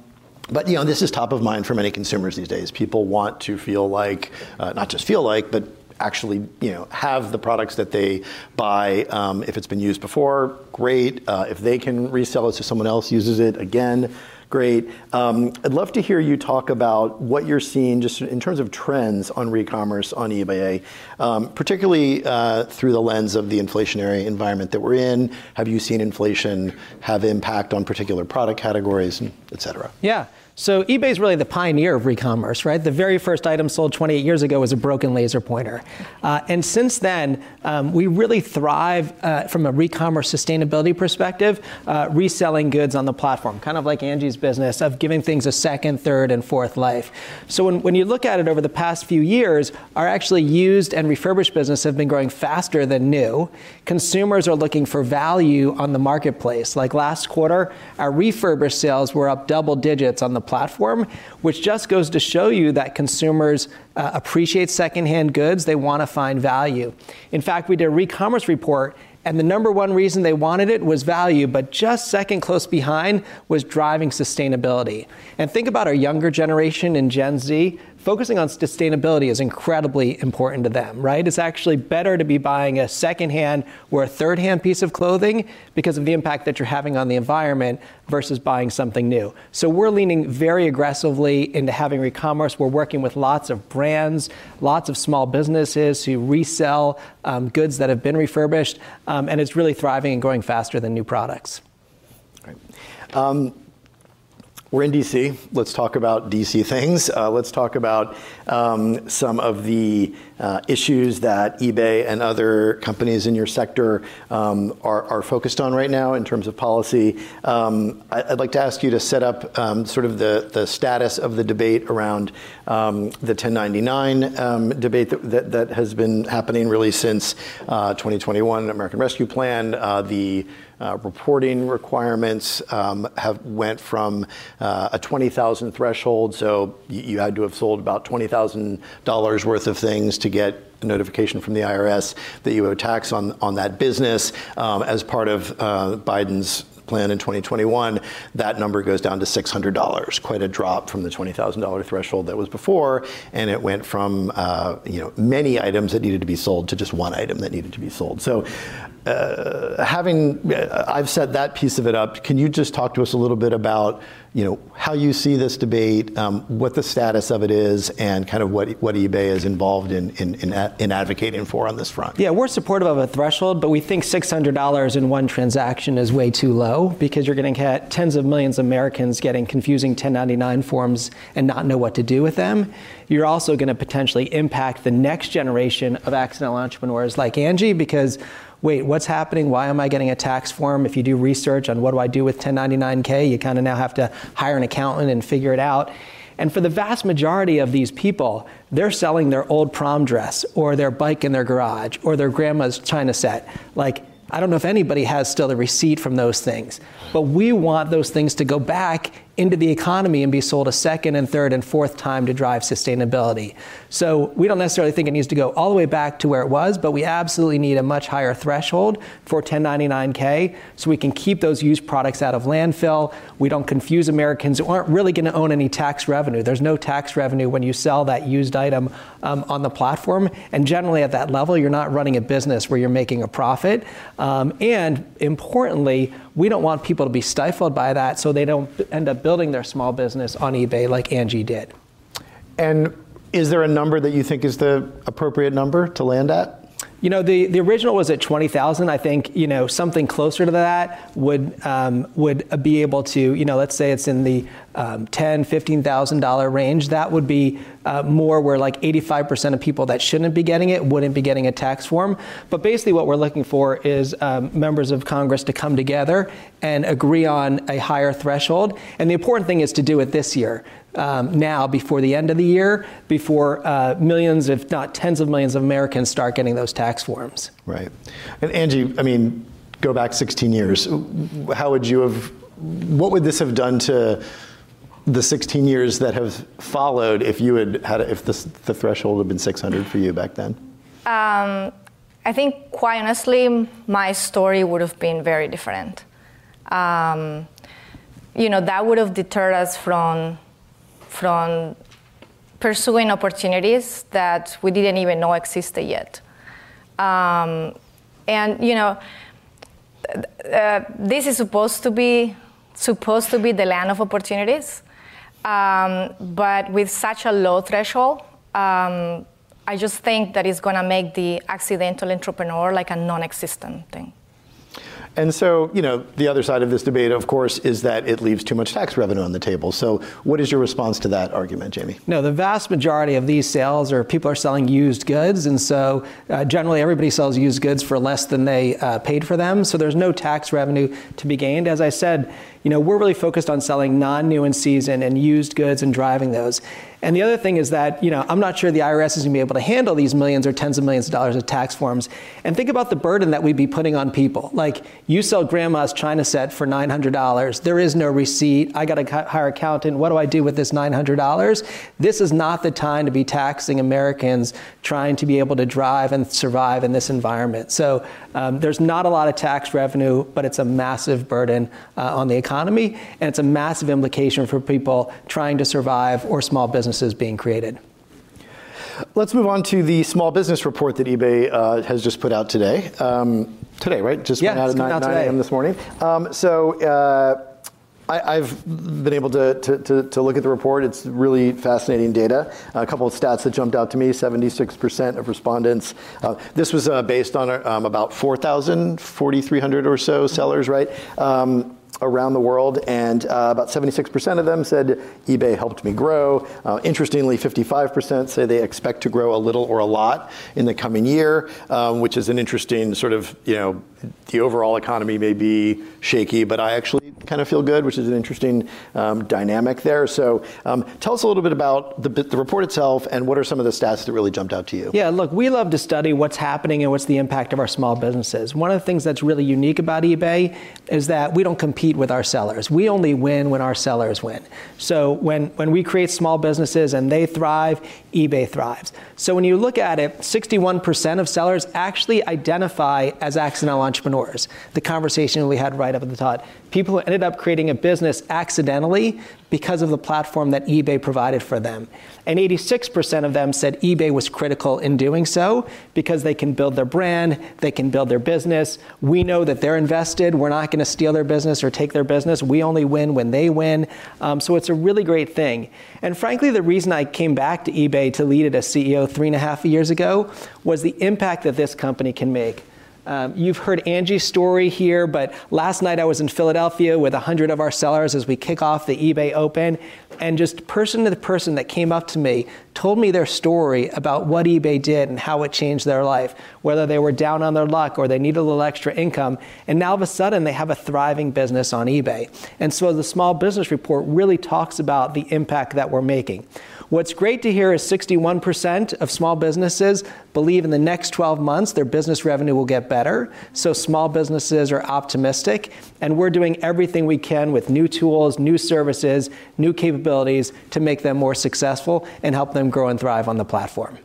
but you know, this is top of mind for many consumers these days. People want to feel like, uh, not just feel like, but actually you know have the products that they buy. Um, if it's been used before, great. Uh, if they can resell it so someone else uses it again, Great. Um, I'd love to hear you talk about what you're seeing just in terms of trends on re-commerce on eBay, um, particularly uh, through the lens of the inflationary environment that we're in. Have you seen inflation have impact on particular product categories, et cetera? Yeah. So eBay is really the pioneer of re-commerce, right? The very first item sold 28 years ago was a broken laser pointer, uh, and since then um, we really thrive uh, from a re-commerce sustainability perspective, uh, reselling goods on the platform, kind of like Angie's business of giving things a second, third, and fourth life. So when, when you look at it over the past few years, our actually used and refurbished business have been growing faster than new. Consumers are looking for value on the marketplace. Like last quarter, our refurbished sales were up double digits on the platform, which just goes to show you that consumers uh, appreciate secondhand goods. They want to find value. In fact, we did a re-commerce report and the number one reason they wanted it was value, but just second close behind was driving sustainability. And think about our younger generation in Gen Z focusing on sustainability is incredibly important to them, right? It's actually better to be buying a secondhand or a third hand piece of clothing because of the impact that you're having on the environment versus buying something new. So we're leaning very aggressively into having re-commerce. We're working with lots of brands, lots of small businesses who resell um, goods that have been refurbished, um, and it's really thriving and growing faster than new products. Great. Um, we're in DC. Let's talk about DC things. Uh, let's talk about um, some of the uh, issues that eBay and other companies in your sector um, are, are, focused on right now in terms of policy. Um, I, would like to ask you to set up um, sort of the, the status of the debate around um, the 1099 um, debate that, that, that, has been happening really since uh, 2021 American Rescue Plan. Uh, the uh, reporting requirements um, have went from uh, a 20,000 threshold, so you, had to have sold about $20,000 worth of things to get a notification from the IRS that you owe tax on, on that business um, as part of uh, Biden's plan in 2021, that number goes down to $600, quite a drop from the $20,000 threshold that was before, and it went from uh, you know many items that needed to be sold to just one item that needed to be sold. So uh, having uh, I've set that piece of it up, can you just talk to us a little bit about you know how you see this debate, um, what the status of it is, and kind of what what eBay is involved in in, in, in advocating for on this front? Yeah, we're supportive of a threshold, but we think $600 in one transaction is way too low because you're going to get tens of millions of Americans getting confusing 1099 forms and not know what to do with them. You're also going to potentially impact the next generation of accidental entrepreneurs like Angie because wait, what's happening? Why am I getting a tax form? If you do research on what do I do with 1099K, you kind of now have to hire an accountant and figure it out. And for the vast majority of these people, they're selling their old prom dress or their bike in their garage or their grandma's china set. Like, I don't know if anybody has still the receipt from those things, but we want those things to go back into the economy and be sold a second and third and fourth time to drive sustainability. So we don't necessarily think it needs to go all the way back to where it was, but we absolutely need a much higher threshold for 1099K so we can keep those used products out of landfill. We don't confuse Americans who aren't really going to own any tax revenue. There's no tax revenue when you sell that used item um, on the platform. And generally at that level, you're not running a business where you're making a profit. Um, and importantly, we don't want people to be stifled by that so they don't end up building their small business on eBay like Angie did. And is there a number that you think is the appropriate number to land at? You know, the, the original was at 20,000. I think, you know, something closer to that would, um, would be able to, you know, let's say it's in the um, $10,000, $15,000 range. That would be uh, more where like 85% of people that shouldn't be getting it wouldn't be getting a tax form. But basically, what we're looking for is um, members of Congress to come together and agree on a higher threshold. And the important thing is to do it this year um, now before the end of the year, before uh, millions, if not tens of millions of Americans start getting those tax forms. Right. And Angie, I mean, go back 16 years. How would you have, what would this have done to the 16 years that have followed if you had had, if the, the threshold had been 600 for you back then? Um, I think, quite honestly, my story would have been very different. Um, you know, that would have deterred us from from pursuing opportunities that we didn't even know existed yet. Um, and, you know, uh, this is supposed to be supposed to be the land of opportunities, um, but with such a low threshold, um, I just think that it's going to make the accidental entrepreneur like a non-existent thing. And so, you know, the other side of this debate, of course, is that it leaves too much tax revenue on the table. So, what is your response to that argument, Jamie? No, the vast majority of these sales are people are selling used goods, and so uh, generally everybody sells used goods for less than they uh, paid for them. So there's no tax revenue to be gained. As I said, you know, we're really focused on selling non-new and season and used goods and driving those. And the other thing is that, you know, I'm not sure the IRS is going to be able to handle these millions or tens of millions of dollars of tax forms. And think about the burden that we'd be putting on people. Like, you sell grandma's china set for $900. There is no receipt. I got to hire an accountant. What do I do with this $900? This is not the time to be taxing Americans trying to be able to drive and survive in this environment. So um, there's not a lot of tax revenue, but it's a massive burden uh, on the economy, and it's a massive implication for people trying to survive or small businesses businesses being created. Let's move on to the small business report that eBay uh, has just put out today. Um, today, right? Just yeah, went out at 9, 9 a.m. this morning. Um, so uh, I, have been able to, to, to, to, look at the report. It's really fascinating data. A couple of stats that jumped out to me 76% of respondents. Uh, this was uh, based on um, about 4,000, 4,300 or so sellers, right? Um, around the world, and uh, about 76% of them said eBay helped me grow. Uh, interestingly, 55% say they expect to grow a little or a lot in the coming year, um, which is an interesting sort of, you know, the overall economy may be shaky, but I actually kind of feel good, which is an interesting um, dynamic there. So um, tell us a little bit about the, the, report itself and what are some of the stats that really jumped out to you? Yeah, look, we love to study what's happening and what's the impact of our small businesses. One of the things that's really unique about eBay is that we don't compete with our sellers. We only win when our sellers win. So when, when we create small businesses and they thrive, eBay thrives. So when you look at it, 61% of sellers actually identify as accidental entrepreneurs. Entrepreneurs, the conversation we had right up at the top. People who ended up creating a business accidentally because of the platform that eBay provided for them. And 86% of them said eBay was critical in doing so because they can build their brand, they can build their business. We know that they're invested. We're not going to steal their business or take their business. We only win when they win. Um, so it's a really great thing. And frankly, the reason I came back to eBay to lead it as CEO three and a half years ago was the impact that this company can make. Um, you've heard Angie's story here, but last night I was in Philadelphia with 100 of our sellers as we kick off the eBay Open. And just person to the person that came up to me told me their story about what eBay did and how it changed their life, whether they were down on their luck or they needed a little extra income. And now all of a sudden they have a thriving business on eBay. And so the small business report really talks about the impact that we're making. What's great to hear is 61% of small businesses believe in the next 12 months their business revenue will get better. So small businesses are optimistic, and we're doing everything we can with new tools, new services, new capabilities to make them more successful and help them grow and thrive on the platform.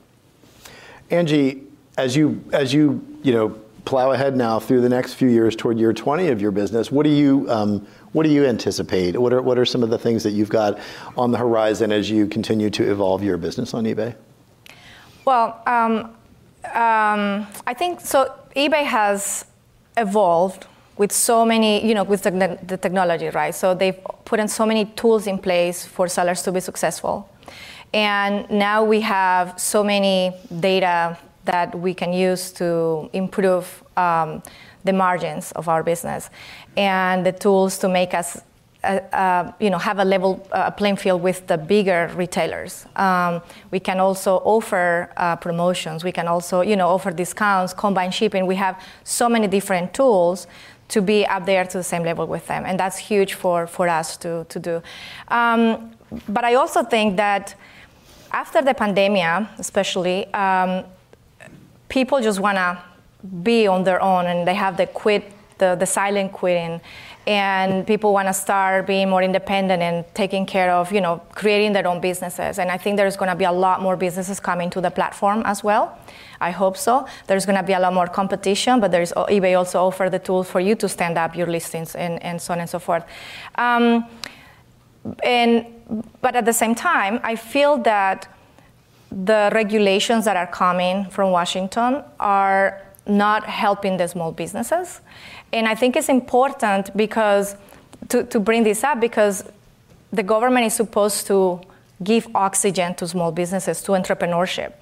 Angie, as you as you you know plow ahead now through the next few years toward year 20 of your business, what do you um, what do you anticipate? What are, what are some of the things that you've got on the horizon as you continue to evolve your business on eBay? Well, um, um, I think so. eBay has evolved with so many, you know, with the, the technology, right? So they've put in so many tools in place for sellers to be successful. And now we have so many data that we can use to improve um, the margins of our business and the tools to make us uh, uh, you know, have a level uh, playing field with the bigger retailers. Um, we can also offer uh, promotions. We can also, you know, offer discounts, combine shipping. We have so many different tools to be up there to the same level with them, and that's huge for, for us to, to do. Um, but I also think that after the pandemic, especially, um, people just want to be on their own and they have the quit the, the silent quitting and people want to start being more independent and taking care of you know creating their own businesses. And i think there's going to be a lot more businesses coming to the platform as well. I hope so. There's going to be a lot more competition but there's ebay also offer the tools for you to stand up your listings and, and so on and so forth. Um, and but at the same time i feel that the regulations that are coming from washington are not helping the small businesses. And I think it's important because to, to bring this up because the government is supposed to give oxygen to small businesses, to entrepreneurship.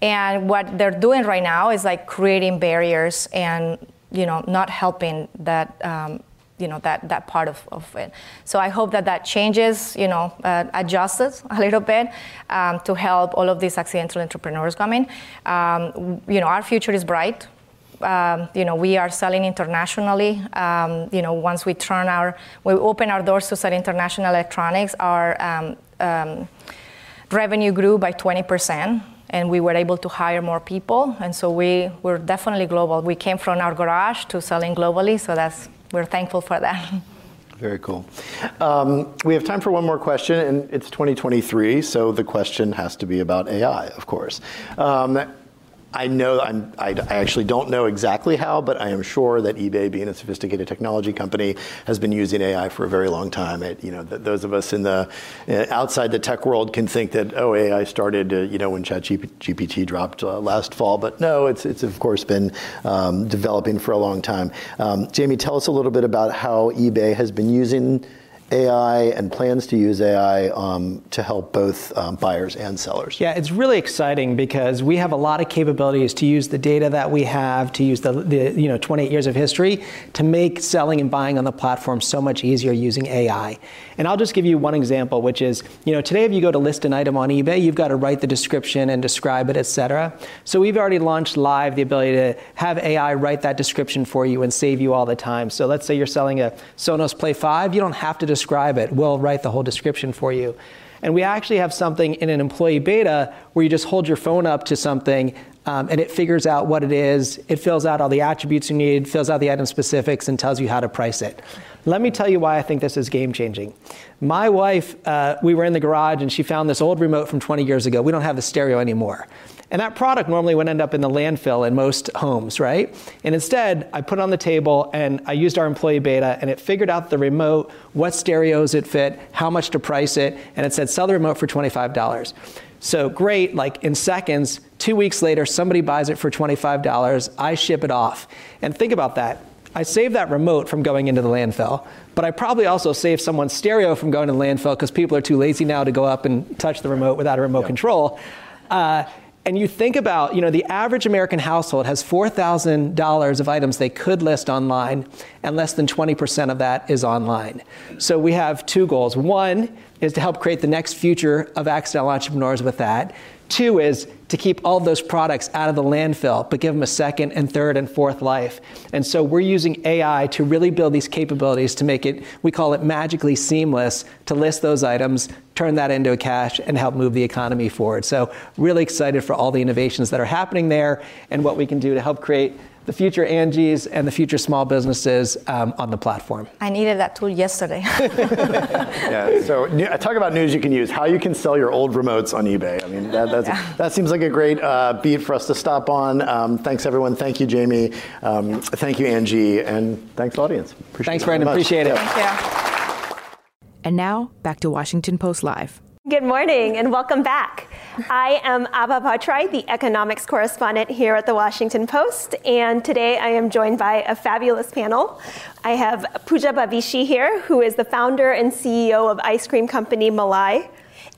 And what they're doing right now is like creating barriers and you know not helping that um, you know that that part of, of it. So I hope that that changes, you know, uh, adjusts a little bit um, to help all of these accidental entrepreneurs coming. Um, you know, our future is bright. Um, you know, we are selling internationally. Um, you know, once we turn our, we open our doors to sell international electronics, our um, um, revenue grew by 20 percent and we were able to hire more people. And so we were definitely global. We came from our garage to selling globally, so that's we're thankful for that. Very cool. Um, we have time for one more question, and it's 2023, so the question has to be about AI, of course. Um, I know I'm, I, I actually don't know exactly how, but I am sure that eBay, being a sophisticated technology company, has been using AI for a very long time. It, you know, th- those of us in the uh, outside the tech world can think that oh, AI started uh, you know when ChatGPT dropped uh, last fall, but no, it's it's of course been um, developing for a long time. Um, Jamie, tell us a little bit about how eBay has been using AI and plans to use AI um, to help both um, buyers and sellers. Yeah, it's really exciting because we have a lot of capabilities to use the data that we have, to use the, the you know 28 years of history to make selling and buying on the platform so much easier using AI. And I'll just give you one example, which is, you know, today if you go to list an item on eBay, you've got to write the description and describe it, et cetera. So we've already launched live the ability to have AI write that description for you and save you all the time. So let's say you're selling a Sonos Play 5, you don't have to describe it. We'll write the whole description for you. And we actually have something in an employee beta where you just hold your phone up to something um, and it figures out what it is. It fills out all the attributes you need, fills out the item specifics, and tells you how to price it. Let me tell you why I think this is game changing. My wife, uh, we were in the garage and she found this old remote from 20 years ago. We don't have the stereo anymore. And that product normally would end up in the landfill in most homes, right? And instead, I put it on the table and I used our employee beta and it figured out the remote, what stereos it fit, how much to price it, and it said sell the remote for $25. So great, like in seconds, two weeks later, somebody buys it for $25, I ship it off. And think about that. I saved that remote from going into the landfill, but I probably also saved someone's stereo from going to the landfill because people are too lazy now to go up and touch the remote without a remote yeah. control. Uh, and you think about, you know, the average American household has $4,000 of items they could list online, and less than 20% of that is online. So we have two goals. One is to help create the next future of accidental entrepreneurs with that. Two is to keep all those products out of the landfill, but give them a second and third and fourth life. And so we're using AI to really build these capabilities to make it, we call it magically seamless, to list those items, turn that into a cash, and help move the economy forward. So, really excited for all the innovations that are happening there and what we can do to help create the future Angies and the future small businesses um, on the platform. I needed that tool yesterday. yeah, so I talk about news you can use, how you can sell your old remotes on eBay. I mean, that, yeah. that seems like a great uh, beat for us to stop on. Um, thanks, everyone. Thank you, Jamie. Um, thank you, Angie. And thanks, audience. Appreciate thanks, Brandon. Appreciate it. Thank you. And now, back to Washington Post Live. Good morning and welcome back. I am Abha Bhattarai, the economics correspondent here at the Washington Post, and today I am joined by a fabulous panel. I have Pooja Bavishi here, who is the founder and CEO of ice cream company Malai,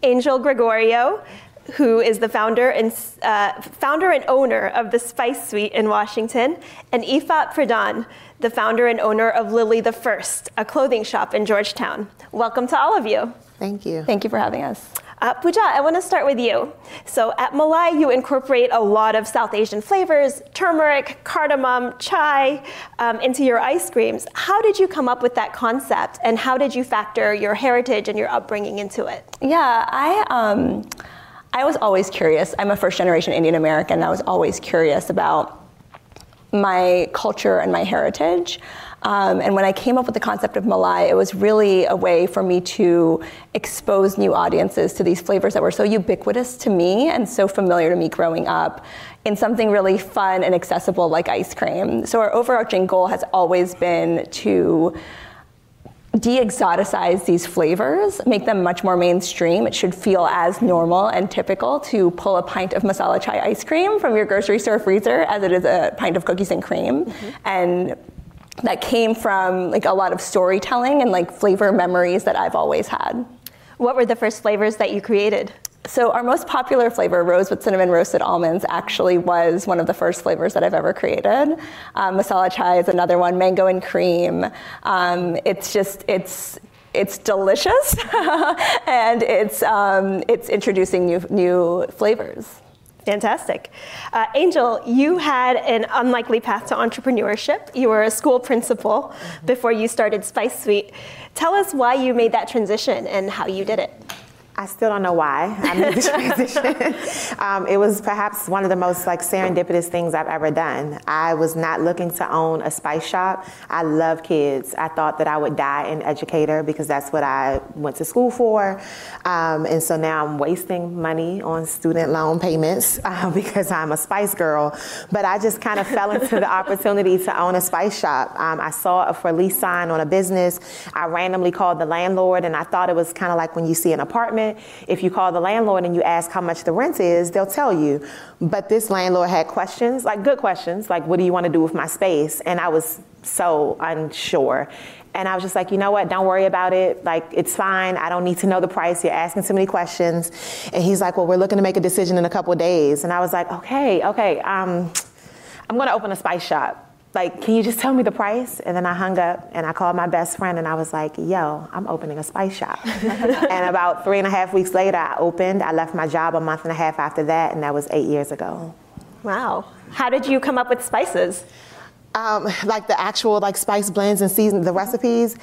Angel Gregorio, who is the founder and, uh, founder and owner of the Spice Suite in Washington, and Ifat Pridan, the founder and owner of LiLi The First, a clothing shop in Georgetown. Welcome to all of you. Thank you. Thank you for having us. Uh, Pooja, I want to start with you. So at Malai, you incorporate a lot of South Asian flavors, turmeric, cardamom, chai, um, into your ice creams. How did you come up with that concept, and how did you factor your heritage and your upbringing into it? Yeah, I. Um, I was always curious. I'm a first generation Indian American. I was always curious about my culture and my heritage. Um, and when I came up with the concept of Malai, it was really a way for me to expose new audiences to these flavors that were so ubiquitous to me and so familiar to me growing up in something really fun and accessible like ice cream. So our overarching goal has always been to de-exoticize these flavors, make them much more mainstream. It should feel as normal and typical to pull a pint of masala chai ice cream from your grocery store freezer as it is a pint of cookies and cream. Mm-hmm. And that came from like a lot of storytelling and like flavor memories that I've always had. What were the first flavors that you created? So our most popular flavor, rose with cinnamon roasted almonds, actually was one of the first flavors that I've ever created. Um, masala chai is another one, mango and cream. Um, it's just it's it's delicious, and it's um, it's introducing new new flavors. Fantastic. Uh, Angel, you had an unlikely path to entrepreneurship. You were a school principal mm-hmm. before you started Spice Suite. Tell us why you made that transition and how you did it. I still don't know why I made the transition. um, it was perhaps one of the most like serendipitous things I've ever done. I was not looking to own a spice shop. I love kids. I thought that I would die an educator because that's what I went to school for. Um, and so now I'm wasting money on student loan payments uh, because I'm a spice girl. But I just kind of fell into the opportunity to own a spice shop. Um, I saw a for lease sign on a business. I randomly called the landlord and I thought it was kind of like when you see an apartment apartment. If you call the landlord and you ask how much the rent is, they'll tell you. But this landlord had questions, like good questions, like, what do you want to do with my space? And I was so unsure. And I was just like, you know what? Don't worry about it. Like, it's fine. I don't need to know the price. You're asking too many questions. And he's like, well, we're looking to make a decision in a couple days. And I was like, okay, okay. Um, I'm going to open a spice shop like, can you just tell me the price? And then I hung up and I called my best friend and I was like, yo, I'm opening a spice shop. and about three and a half weeks later, I opened. I left my job a month and a half after that, and that was eight years ago. Wow. How did you come up with spices? Um, like the actual like spice blends and season the recipes.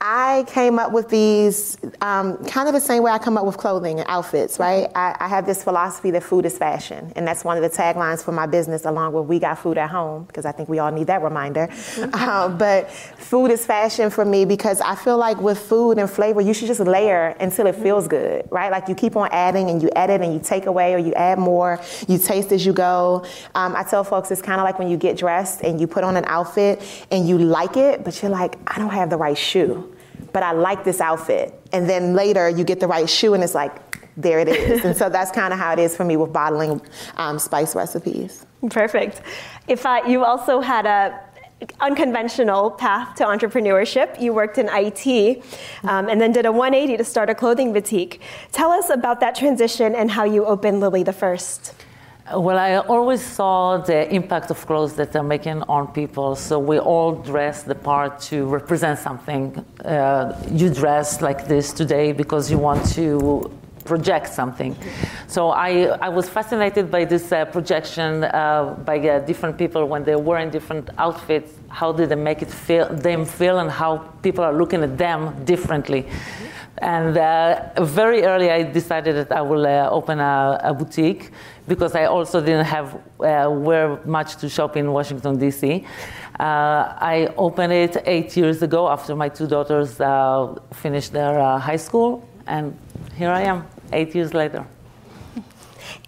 I came up with these um, kind of the same way I come up with clothing and outfits, right? I, I, have this philosophy that food is fashion, and that's one of the taglines for my business, along with "We got food at home," because I think we all need that reminder. Mm-hmm. Uh, but food is fashion for me because I feel like with food and flavor, you should just layer until it feels good, right? Like you keep on adding and you edit and you take away or you add more. You taste as you go. Um, I tell folks it's kind of like when you get dressed and you put on an outfit and you like it, but you're like, I don't have the right shoe but I like this outfit. And then later you get the right shoe and it's like, there it is. and so that's kind of how it is for me with bottling um, spice recipes. Perfect. If uh, you also had a unconventional path to entrepreneurship. You worked in IT um, and then did a 180 to start a clothing boutique. Tell us about that transition and how you opened LiLi The First. Well, I always saw the impact of clothes that they're making on people. So we all dress the part to represent something. Uh, you dress like this today because you want to project something. So I, I was fascinated by this uh, projection uh, by uh, different people when they're wearing different outfits. How did they make it feel, them feel, and how people are looking at them differently. And uh, very early, I decided that I will uh, open a, a, boutique because I also didn't have uh, where much to shop in Washington D.C. Uh, I opened it eight years ago after my two daughters uh, finished their uh, high school, and here I am, eight years later.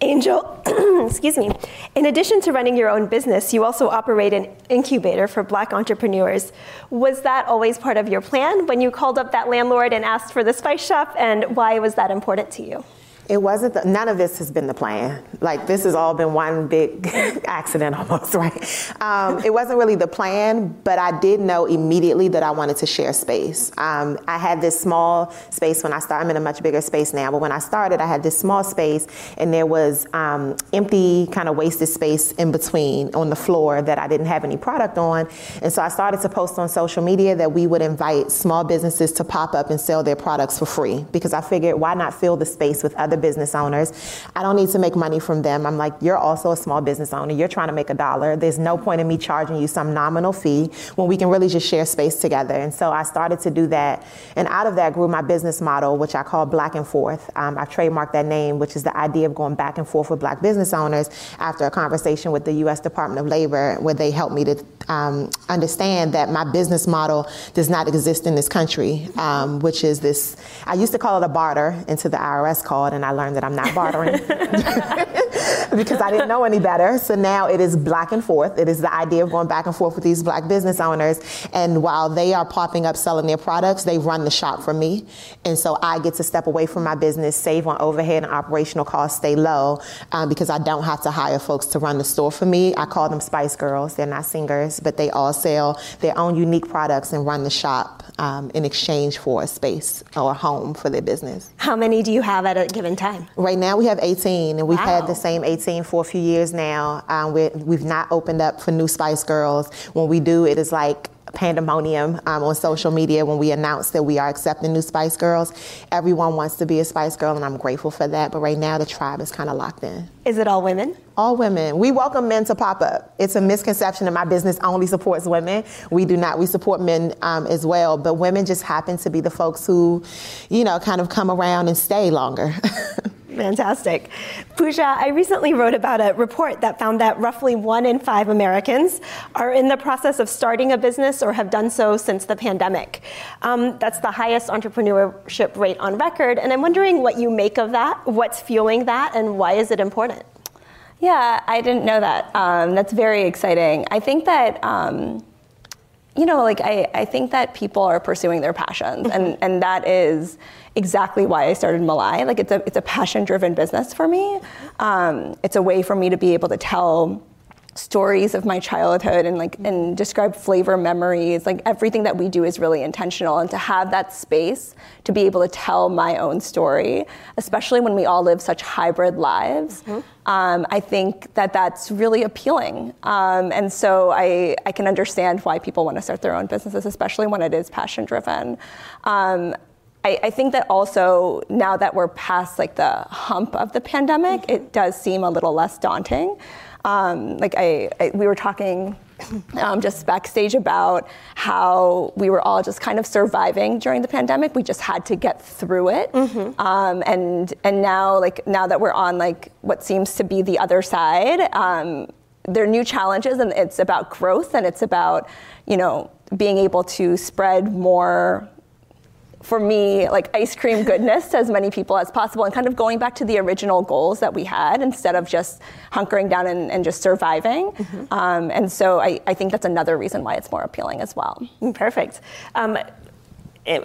Angel, excuse me. In addition to running your own business, you also operate an incubator for black entrepreneurs. Was that always part of your plan when you called up that landlord and asked for the spice shop? And why was that important to you? It wasn't, the, none of this has been the plan. Like, this has all been one big accident almost, right? Um, it wasn't really the plan, but I did know immediately that I wanted to share space. Um, I had this small space when I started. I'm in a much bigger space now, but when I started, I had this small space, and there was um, empty, kind of wasted space in between on the floor that I didn't have any product on. And so I started to post on social media that we would invite small businesses to pop up and sell their products for free because I figured why not fill the space with other business owners. I don't need to make money from them. I'm like, you're also a small business owner. You're trying to make a dollar. There's no point in me charging you some nominal fee when we can really just share space together. And so I started to do that. And out of that grew my business model, which I call Black and Forth. Um, I trademarked that name, which is the idea of going back and forth with black business owners after a conversation with the U.S. Department of Labor, where they helped me to um, understand that my business model does not exist in this country, um, which is this, I used to call it a barter until the IRS called and learned that I'm not bartering. because I didn't know any better. So now it is back and forth. It is the idea of going back and forth with these black business owners. And while they are popping up selling their products, they run the shop for me. And so I get to step away from my business, save on overhead and operational costs, stay low um, because I don't have to hire folks to run the store for me. I call them Spice Girls. They're not singers, but they all sell their own unique products and run the shop um, in exchange for a space or a home for their business. How many do you have at a given time? Right now we have 18, and we've Wow. had the same 18 for a few years now. Um, we we've not opened up for new Spice Girls. When we do, it is like pandemonium um, on social media when we announce that we are accepting new Spice Girls. Everyone wants to be a Spice Girl, and I'm grateful for that. But right now, the tribe is kind of locked in. Is it all women? All women. We welcome men to pop up. It's a misconception that my business only supports women. We do not. We support men um, as well, but women just happen to be the folks who, you know, kind of come around and stay longer. Fantastic. Pooja, I recently wrote about a report that found that roughly one in five Americans are in the process of starting a business or have done so since the pandemic. Um, that's the highest entrepreneurship rate on record, and I'm wondering what you make of that, what's fueling that, and why is it important? Yeah, I didn't know that. Um, that's very exciting. I think that, um, you know, like I, I think that people are pursuing their passions, and, and that is exactly why I started Malai. Like it's a it's a passion driven business for me. Um, it's a way for me to be able to tell stories of my childhood and like and describe flavor memories. Like everything that we do is really intentional and to have that space to be able to tell my own story especially when we all live such hybrid lives um, i think that that's really appealing. Um, and so I, I can understand why people want to start their own businesses especially when it is passion driven um, I, I think that also now that we're past like the hump of the pandemic, it does seem a little less daunting. Um, like I, I, we were talking um, just backstage about how we were all just kind of surviving during the pandemic. We just had to get through it, um, and and now like now that we're on like what seems to be the other side, um, there are new challenges, and it's about growth, and it's about you know being able to spread more for me, like ice cream goodness to as many people as possible and kind of going back to the original goals that we had instead of just hunkering down and, and just surviving. Um, and so I, I think that's another reason why it's more appealing as well. Mm, Perfect. Um,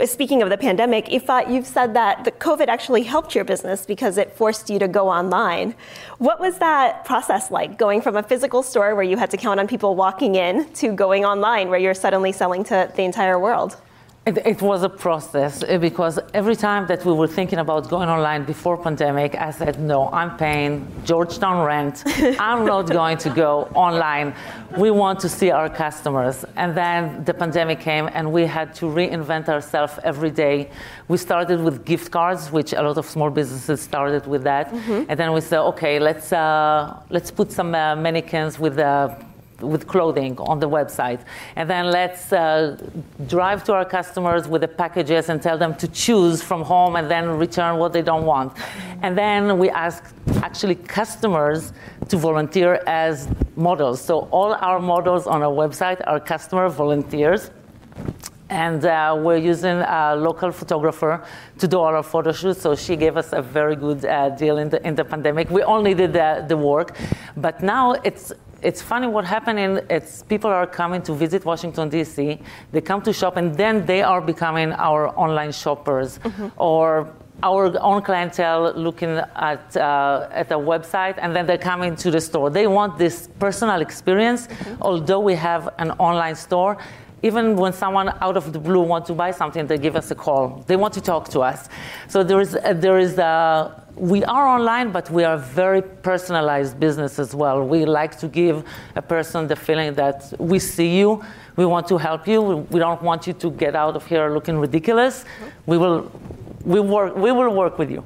speaking of the pandemic, Ifat, you've said that the COVID actually helped your business because it forced you to go online. What was that process like, going from a physical store where you had to count on people walking in to going online where you're suddenly selling to the entire world? It, it was a process uh, because every time that we were thinking about going online before pandemic, I said, no, I'm paying Georgetown rent. I'm not going to go online. We want to see our customers. And then the pandemic came and we had to reinvent ourselves every day. We started with gift cards, which a lot of small businesses started with that. And then we said, okay, let's, uh, let's put some uh, mannequins with uh, with clothing on the website. And then let's uh, drive to our customers with the packages and tell them to choose from home and then return what they don't want. And then we ask actually customers to volunteer as models. So all our models on our website are customer volunteers. And uh, we're using a local photographer to do all our photo shoots. So she gave us a very good uh, deal in the, in the pandemic. We only did the, the work. But now it's, it's funny what happened in it's people are coming to visit Washington D.C. They come to shop and then they are becoming our online shoppers or our own clientele looking at uh, at a website and then they're coming to the store. They want this personal experience. Although we have an online store, even when someone out of the blue wants to buy something, they give us a call. They want to talk to us. So there is uh, there is uh, we are online, but we are a very personalized business as well. We like to give a person the feeling that we see you, we want to help you, we, we don't want you to get out of here looking ridiculous. Mm-hmm. We will, we work, we will work with you.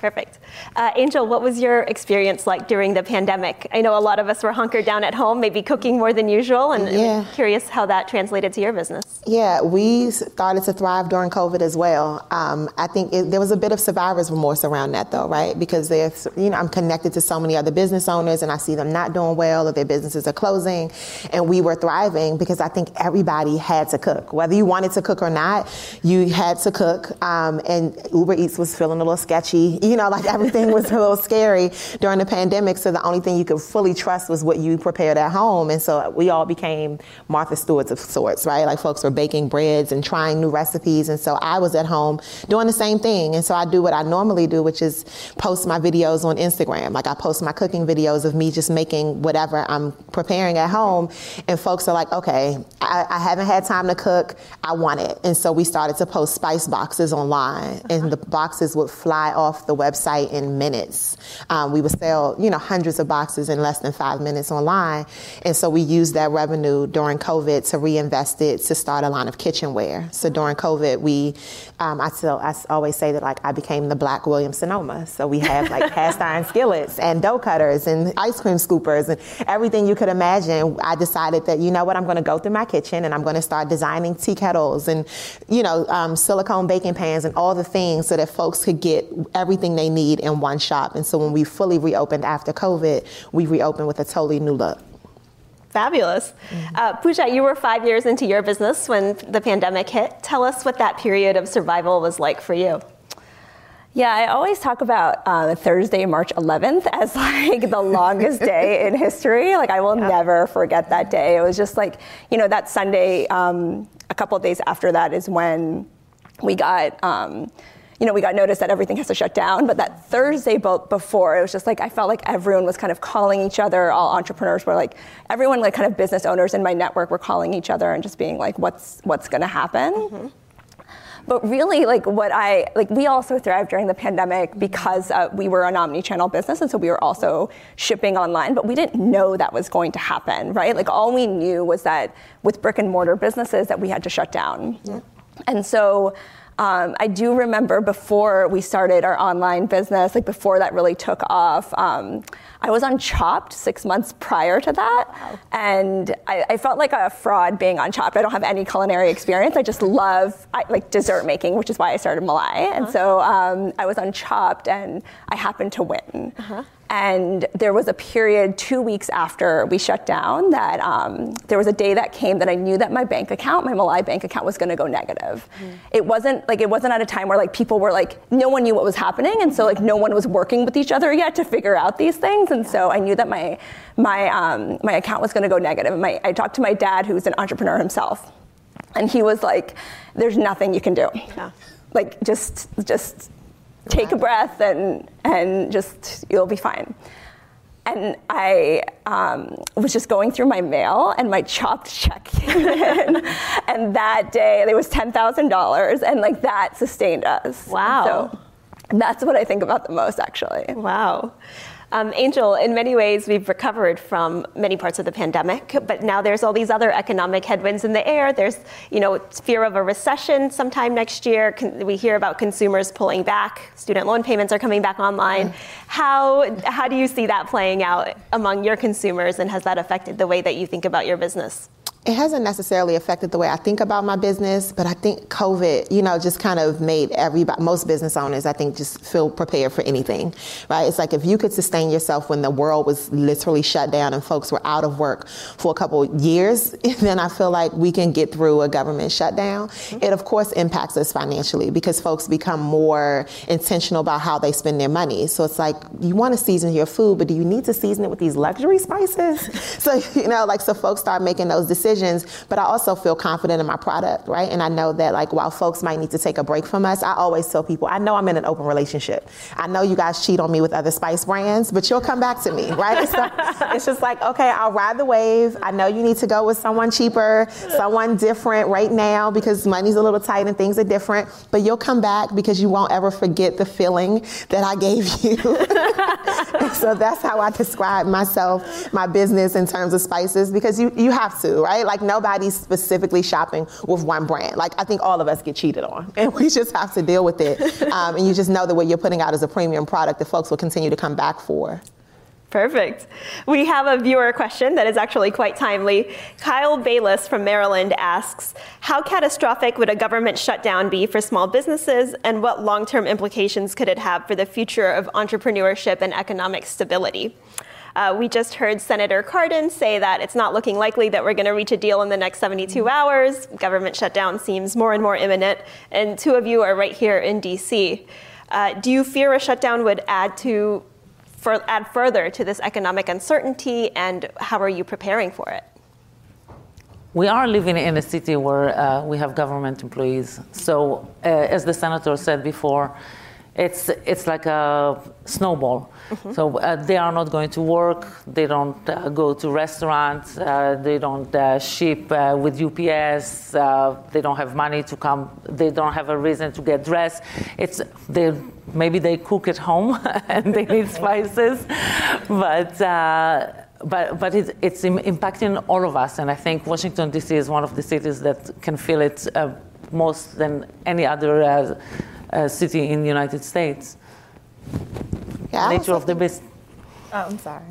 Perfect. Uh, Angel, what was your experience like during the pandemic? I know a lot of us were hunkered down at home, maybe cooking more than usual, and Yeah. Curious how that translated to your business. Yeah, we started to thrive during COVID as well. Um, I think it, there was a bit of survivor's remorse around that, though, right? Because there's, you know, I'm connected to so many other business owners, and I see them not doing well, or their businesses are closing, and we were thriving because I think everybody had to cook, whether you wanted to cook or not. You had to cook, um, and Uber Eats was feeling a little sketchy. You know, like everything was a little scary during the pandemic. So the only thing you could fully trust was what you prepared at home, and so we all became Martha Stewart's of sorts, right? Like folks were baking breads and trying new recipes. And so I was at home doing the same thing. And so I do what I normally do, which is post my videos on Instagram. Like I post my cooking videos of me just making whatever I'm preparing at home. And folks are like, okay, I, I haven't had time to cook. I want it. And so we started to post spice boxes online. And uh-huh. the boxes would fly off the website in minutes. Um, we would sell, you know, hundreds of boxes in less than five minutes online. And so we used that revenue during COVID to reinvest it to start a line of kitchenware. So during COVID, we, um, I still, I always say that like I became the Black William Sonoma. So we have like cast iron skillets and dough cutters and ice cream scoopers and everything you could imagine. I decided that you know what, I'm going to go through my kitchen and I'm going to start designing tea kettles and you know um, silicone baking pans and all the things so that folks could get everything they need in one shop. And so when we fully reopened after COVID, we reopened with a totally new look. Fabulous. Mm-hmm. Uh, Pooja, you were five years into your business when the pandemic hit. Tell us what that period of survival was like for you. Yeah, I always talk about uh, Thursday, March 11th as like the longest day in history. Like I will yeah. never forget that day. It was just like, you know, that Sunday, um, a couple days after that is when we got. Um, you know, we got notice that everything has to shut down. But that Thursday before, it was just like I felt like everyone was kind of calling each other. All entrepreneurs were like, everyone, like kind of business owners in my network, were calling each other and just being like, "What's what's going to happen?" Mm-hmm. But really, like what I like, we also thrived during the pandemic because uh, we were an omni-channel business, and so we were also shipping online. But we didn't know that was going to happen, right? Like all we knew was that with brick and mortar businesses, that we had to shut down. Yeah. And so um, I do remember before we started our online business, like before that really took off, um, I was on Chopped six months prior to that. Wow. And I, I, felt like a fraud being on Chopped. I don't have any culinary experience. I just love I, like dessert making, which is why I started Malai. Uh-huh. And so um, I was on Chopped and I happened to win. Uh-huh. And there was a period two weeks after we shut down that um, there was a day that came that I knew that my bank account, my Malai bank account, was going to go negative. Mm. It wasn't like it wasn't at a time where like people were like no one knew what was happening, and so like no one was working with each other yet to figure out these things. And so I knew that my my um, my account was going to go negative. My, I talked to my dad, who's an entrepreneur himself, and he was like, "There's nothing you can do. Yeah. Like just just." Take a breath and, and just, you'll be fine. And I um, was just going through my mail, and my chopped check came in. and that day, it was $10,000, and like that sustained us. Wow. So that's what I think about the most, actually. Wow. Um, Angel, in many ways, we've recovered from many parts of the pandemic, but now there's all these other economic headwinds in the air. There's, you know, fear of a recession sometime next year. We hear about consumers pulling back. Student loan payments are coming back online. How how do you see that playing out among your consumers, and has that affected the way that you think about your business? It hasn't necessarily affected the way I think about my business, but I think COVID, you know, just kind of made everybody, most business owners, I think, just feel prepared for anything, right? It's like if you could sustain yourself when the world was literally shut down and folks were out of work for a couple years, then I feel like we can get through a government shutdown. Mm-hmm. It, of course, impacts us financially because folks become more intentional about how they spend their money. So it's like you want to season your food, but do you need to season it with these luxury spices? so, you know, like, so folks start making those decisions decisions, but I also feel confident in my product, right? And I know that like while folks might need to take a break from us, I always tell people, I know I'm in an open relationship. I know you guys cheat on me with other spice brands, but you'll come back to me, right? so it's just like, okay, I'll ride the wave. I know you need to go with someone cheaper, someone different right now because money's a little tight and things are different, but you'll come back because you won't ever forget the feeling that I gave you. so that's how I describe myself, my business in terms of spices because you, you have to, right? Like nobody's specifically shopping with one brand. Like I think all of us get cheated on, and we just have to deal with it. Um, and you just know that what you're putting out is a premium product that folks will continue to come back for. Perfect. We have a viewer question that is actually quite timely. Kyle Bayless from Maryland asks How catastrophic would a government shutdown be for small businesses, and what long term implications could it have for the future of entrepreneurship and economic stability? Uh, we just heard Senator Cardin say that it's not looking likely that we're going to reach a deal in the next 72 hours. Government shutdown seems more and more imminent, and two of you are right here in DC. Uh, do you fear a shutdown would add to for, add further to this economic uncertainty, and how are you preparing for it? We are living in a city where uh, we have government employees. So, uh, as the senator said before, it's it's like a snowball. Mm-hmm. So uh, they are not going to work. They don't uh, go to restaurants. Uh, they don't uh, ship uh, with UPS. Uh, they don't have money to come. They don't have a reason to get dressed. It's they maybe they cook at home and they need spices, but. but but it's, it's impacting all of us, and I think Washington D.C. is one of the cities that can feel it most than any other uh, Uh, city in the United States. Yeah, Nature of the business. Oh, I'm sorry.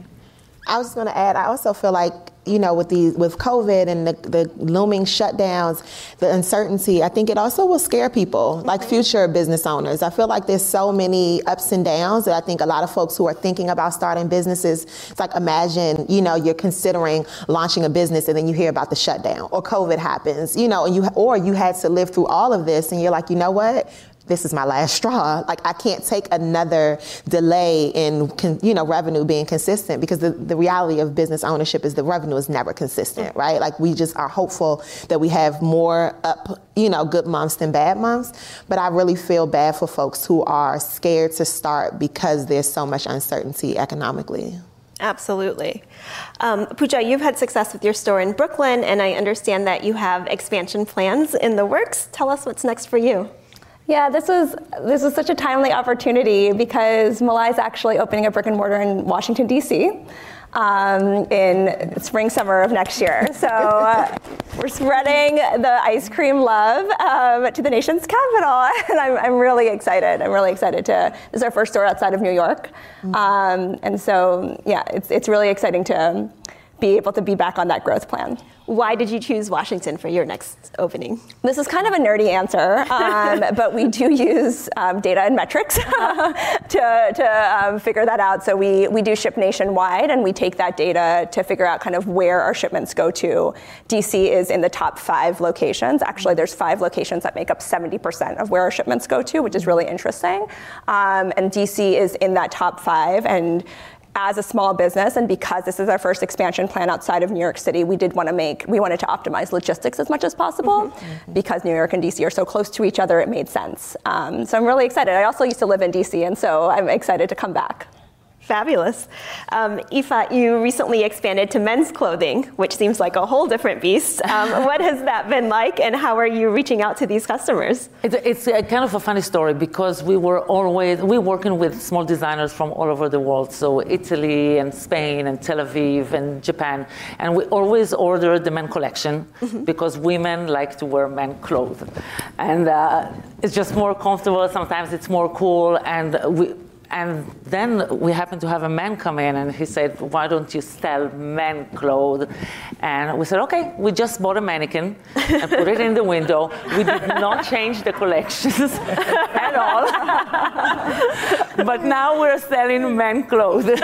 I was just going to add. I also feel like you know with the with COVID and the, the looming shutdowns, the uncertainty. I think it also will scare people, like future business owners. I feel like there's so many ups and downs that I think a lot of folks who are thinking about starting businesses. It's like imagine you know you're considering launching a business and then you hear about the shutdown or COVID happens, you know, and you or you had to live through all of this and you're like, you know what, this is my last straw. Like I can't take another delay in you know revenue being consistent because the, the reality of business ownership is the revenue is never consistent, right? Like we just are hopeful that we have more up you know good months than bad months, but I really feel bad for folks who are scared to start because there's so much uncertainty economically. Absolutely. Um, Pooja, you've had success with your store in Brooklyn, and I understand that you have expansion plans in the works. Tell us what's next for you. Yeah, this was this was such a timely opportunity because Malai is actually opening a brick and mortar in Washington D.C. Um, in spring summer of next year. So uh, we're spreading the ice cream love um, to the nation's capital, and I'm, I'm, really excited. I'm really excited to. This is our first store outside of New York, mm-hmm. um, and so yeah, it's it's really exciting to be able to be back on that growth plan. Why did you choose Washington for your next opening? This is kind of a nerdy answer, um, but we do use um, data and metrics to, to um, figure that out. So we, we do ship nationwide, and we take that data to figure out kind of where our shipments go to. DC is in the top five locations. Actually, there's five locations that make up 70% of where our shipments go to, which is really interesting. Um, and DC is in that top five, and as a small business and because this is our first expansion plan outside of New York City, we did want to make, we wanted to optimize logistics as much as possible. Mm-hmm. mm-hmm. Because New York and DC are so close to each other, it made sense. Um, so I'm really excited. I also used to live in DC, and so I'm excited to come back. Fabulous. Um, Ifat, you recently expanded to men's clothing, which seems like a whole different beast. Um, what has that been like, and how are you reaching out to these customers? It's, it's a kind of a funny story because we were always we working with small designers from all over the world, so Italy and Spain and Tel Aviv and Japan, and we always order the men collection mm-hmm. because women like to wear men clothes, and uh, it's just more comfortable. Sometimes it's more cool, and we and then we happened to have a man come in and he said, Why don't you sell men clothes? And we said, Okay, we just bought a mannequin and put it in the window. We did not change the collections at all. but now we're selling men clothes. so it's,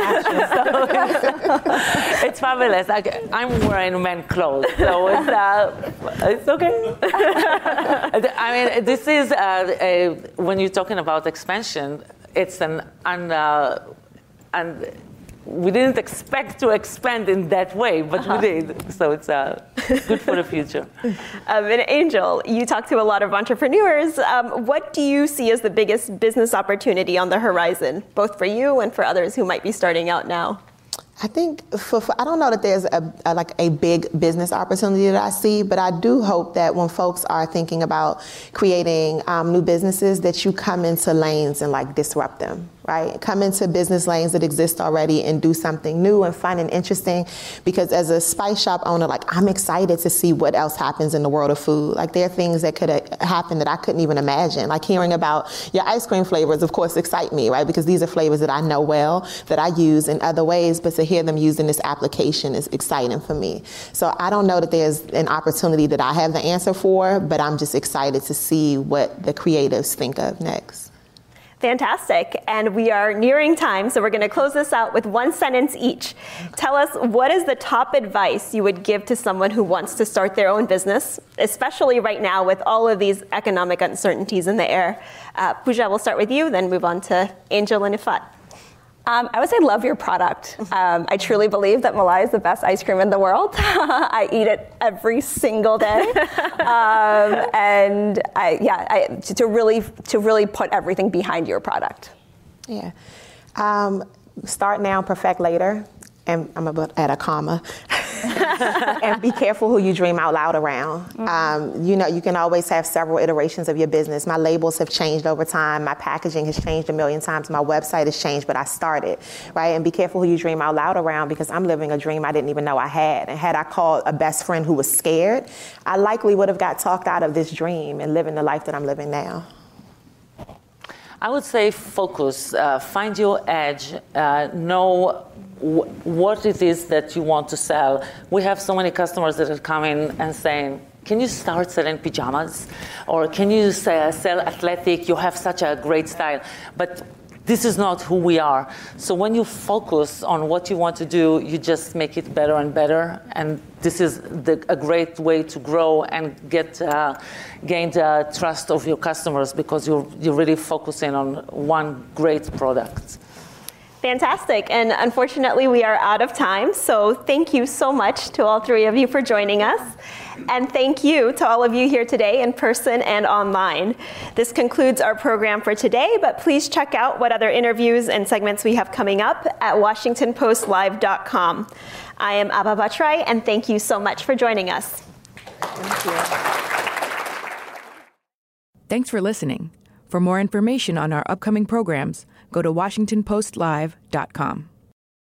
it's, fabulous. I, am wearing men clothes, so it's, uh, it's okay. I mean, this is, uh, a, when you're talking about expansion, it's an and and we didn't expect to expand in that way, but uh-huh. we did. So it's uh, good for the future. Um, and Angel, you talk to a lot of entrepreneurs. Um, what do you see as the biggest business opportunity on the horizon, both for you and for others who might be starting out now? I think for, for, I don't know that there's a, a, like a big business opportunity that I see, but I do hope that when folks are thinking about creating um, new businesses, that you come into lanes and like disrupt them right? Come into business lanes that exist already and do something new and fun and interesting. Because as a spice shop owner, like I'm excited to see what else happens in the world of food. Like there are things that could happen that I couldn't even imagine. Like hearing about your ice cream flavors, of course, excite me, right? Because these are flavors that I know well, that I use in other ways, but to hear them used in this application is exciting for me. So I don't know that there's an opportunity that I have the answer for, but I'm just excited to see what the creatives think of next. Fantastic. And we are nearing time, so we're going to close this out with one sentence each. Tell us what is the top advice you would give to someone who wants to start their own business, especially right now with all of these economic uncertainties in the air. Uh, Pooja, we'll start with you, then move on to Angel and Ifat. Um, I would say love your product. Um, I truly believe that Malai is the best ice cream in the world. I eat it every single day, um, and I, yeah, I, to really to really put everything behind your product. Yeah, um, start now, perfect later, and I'm about at a comma. and be careful who you dream out loud around. Mm-hmm. Um, you know, you can always have several iterations of your business. My labels have changed over time. My packaging has changed a million times. My website has changed, but I started, right? And be careful who you dream out loud around because I'm living a dream I didn't even know I had. And had I called a best friend who was scared, I likely would have got talked out of this dream and living the life that I'm living now. I would say focus, uh, find your edge, uh, know what it is that you want to sell. We have so many customers that are coming and saying, can you start selling pajamas? Or can you sell, sell athletic? You have such a great style. But this is not who we are. So when you focus on what you want to do, you just make it better and better. And this is the, a great way to grow and get uh, gain the trust of your customers because you're, you're really focusing on one great product. Fantastic. And unfortunately, we are out of time. So thank you so much to all three of you for joining us. And thank you to all of you here today in person and online. This concludes our program for today, but please check out what other interviews and segments we have coming up at WashingtonPostLive.com. I am Abha Bhattarai, and thank you so much for joining us. Thank you. Thanks for listening. For more information on our upcoming programs, go to WashingtonPostLive.com.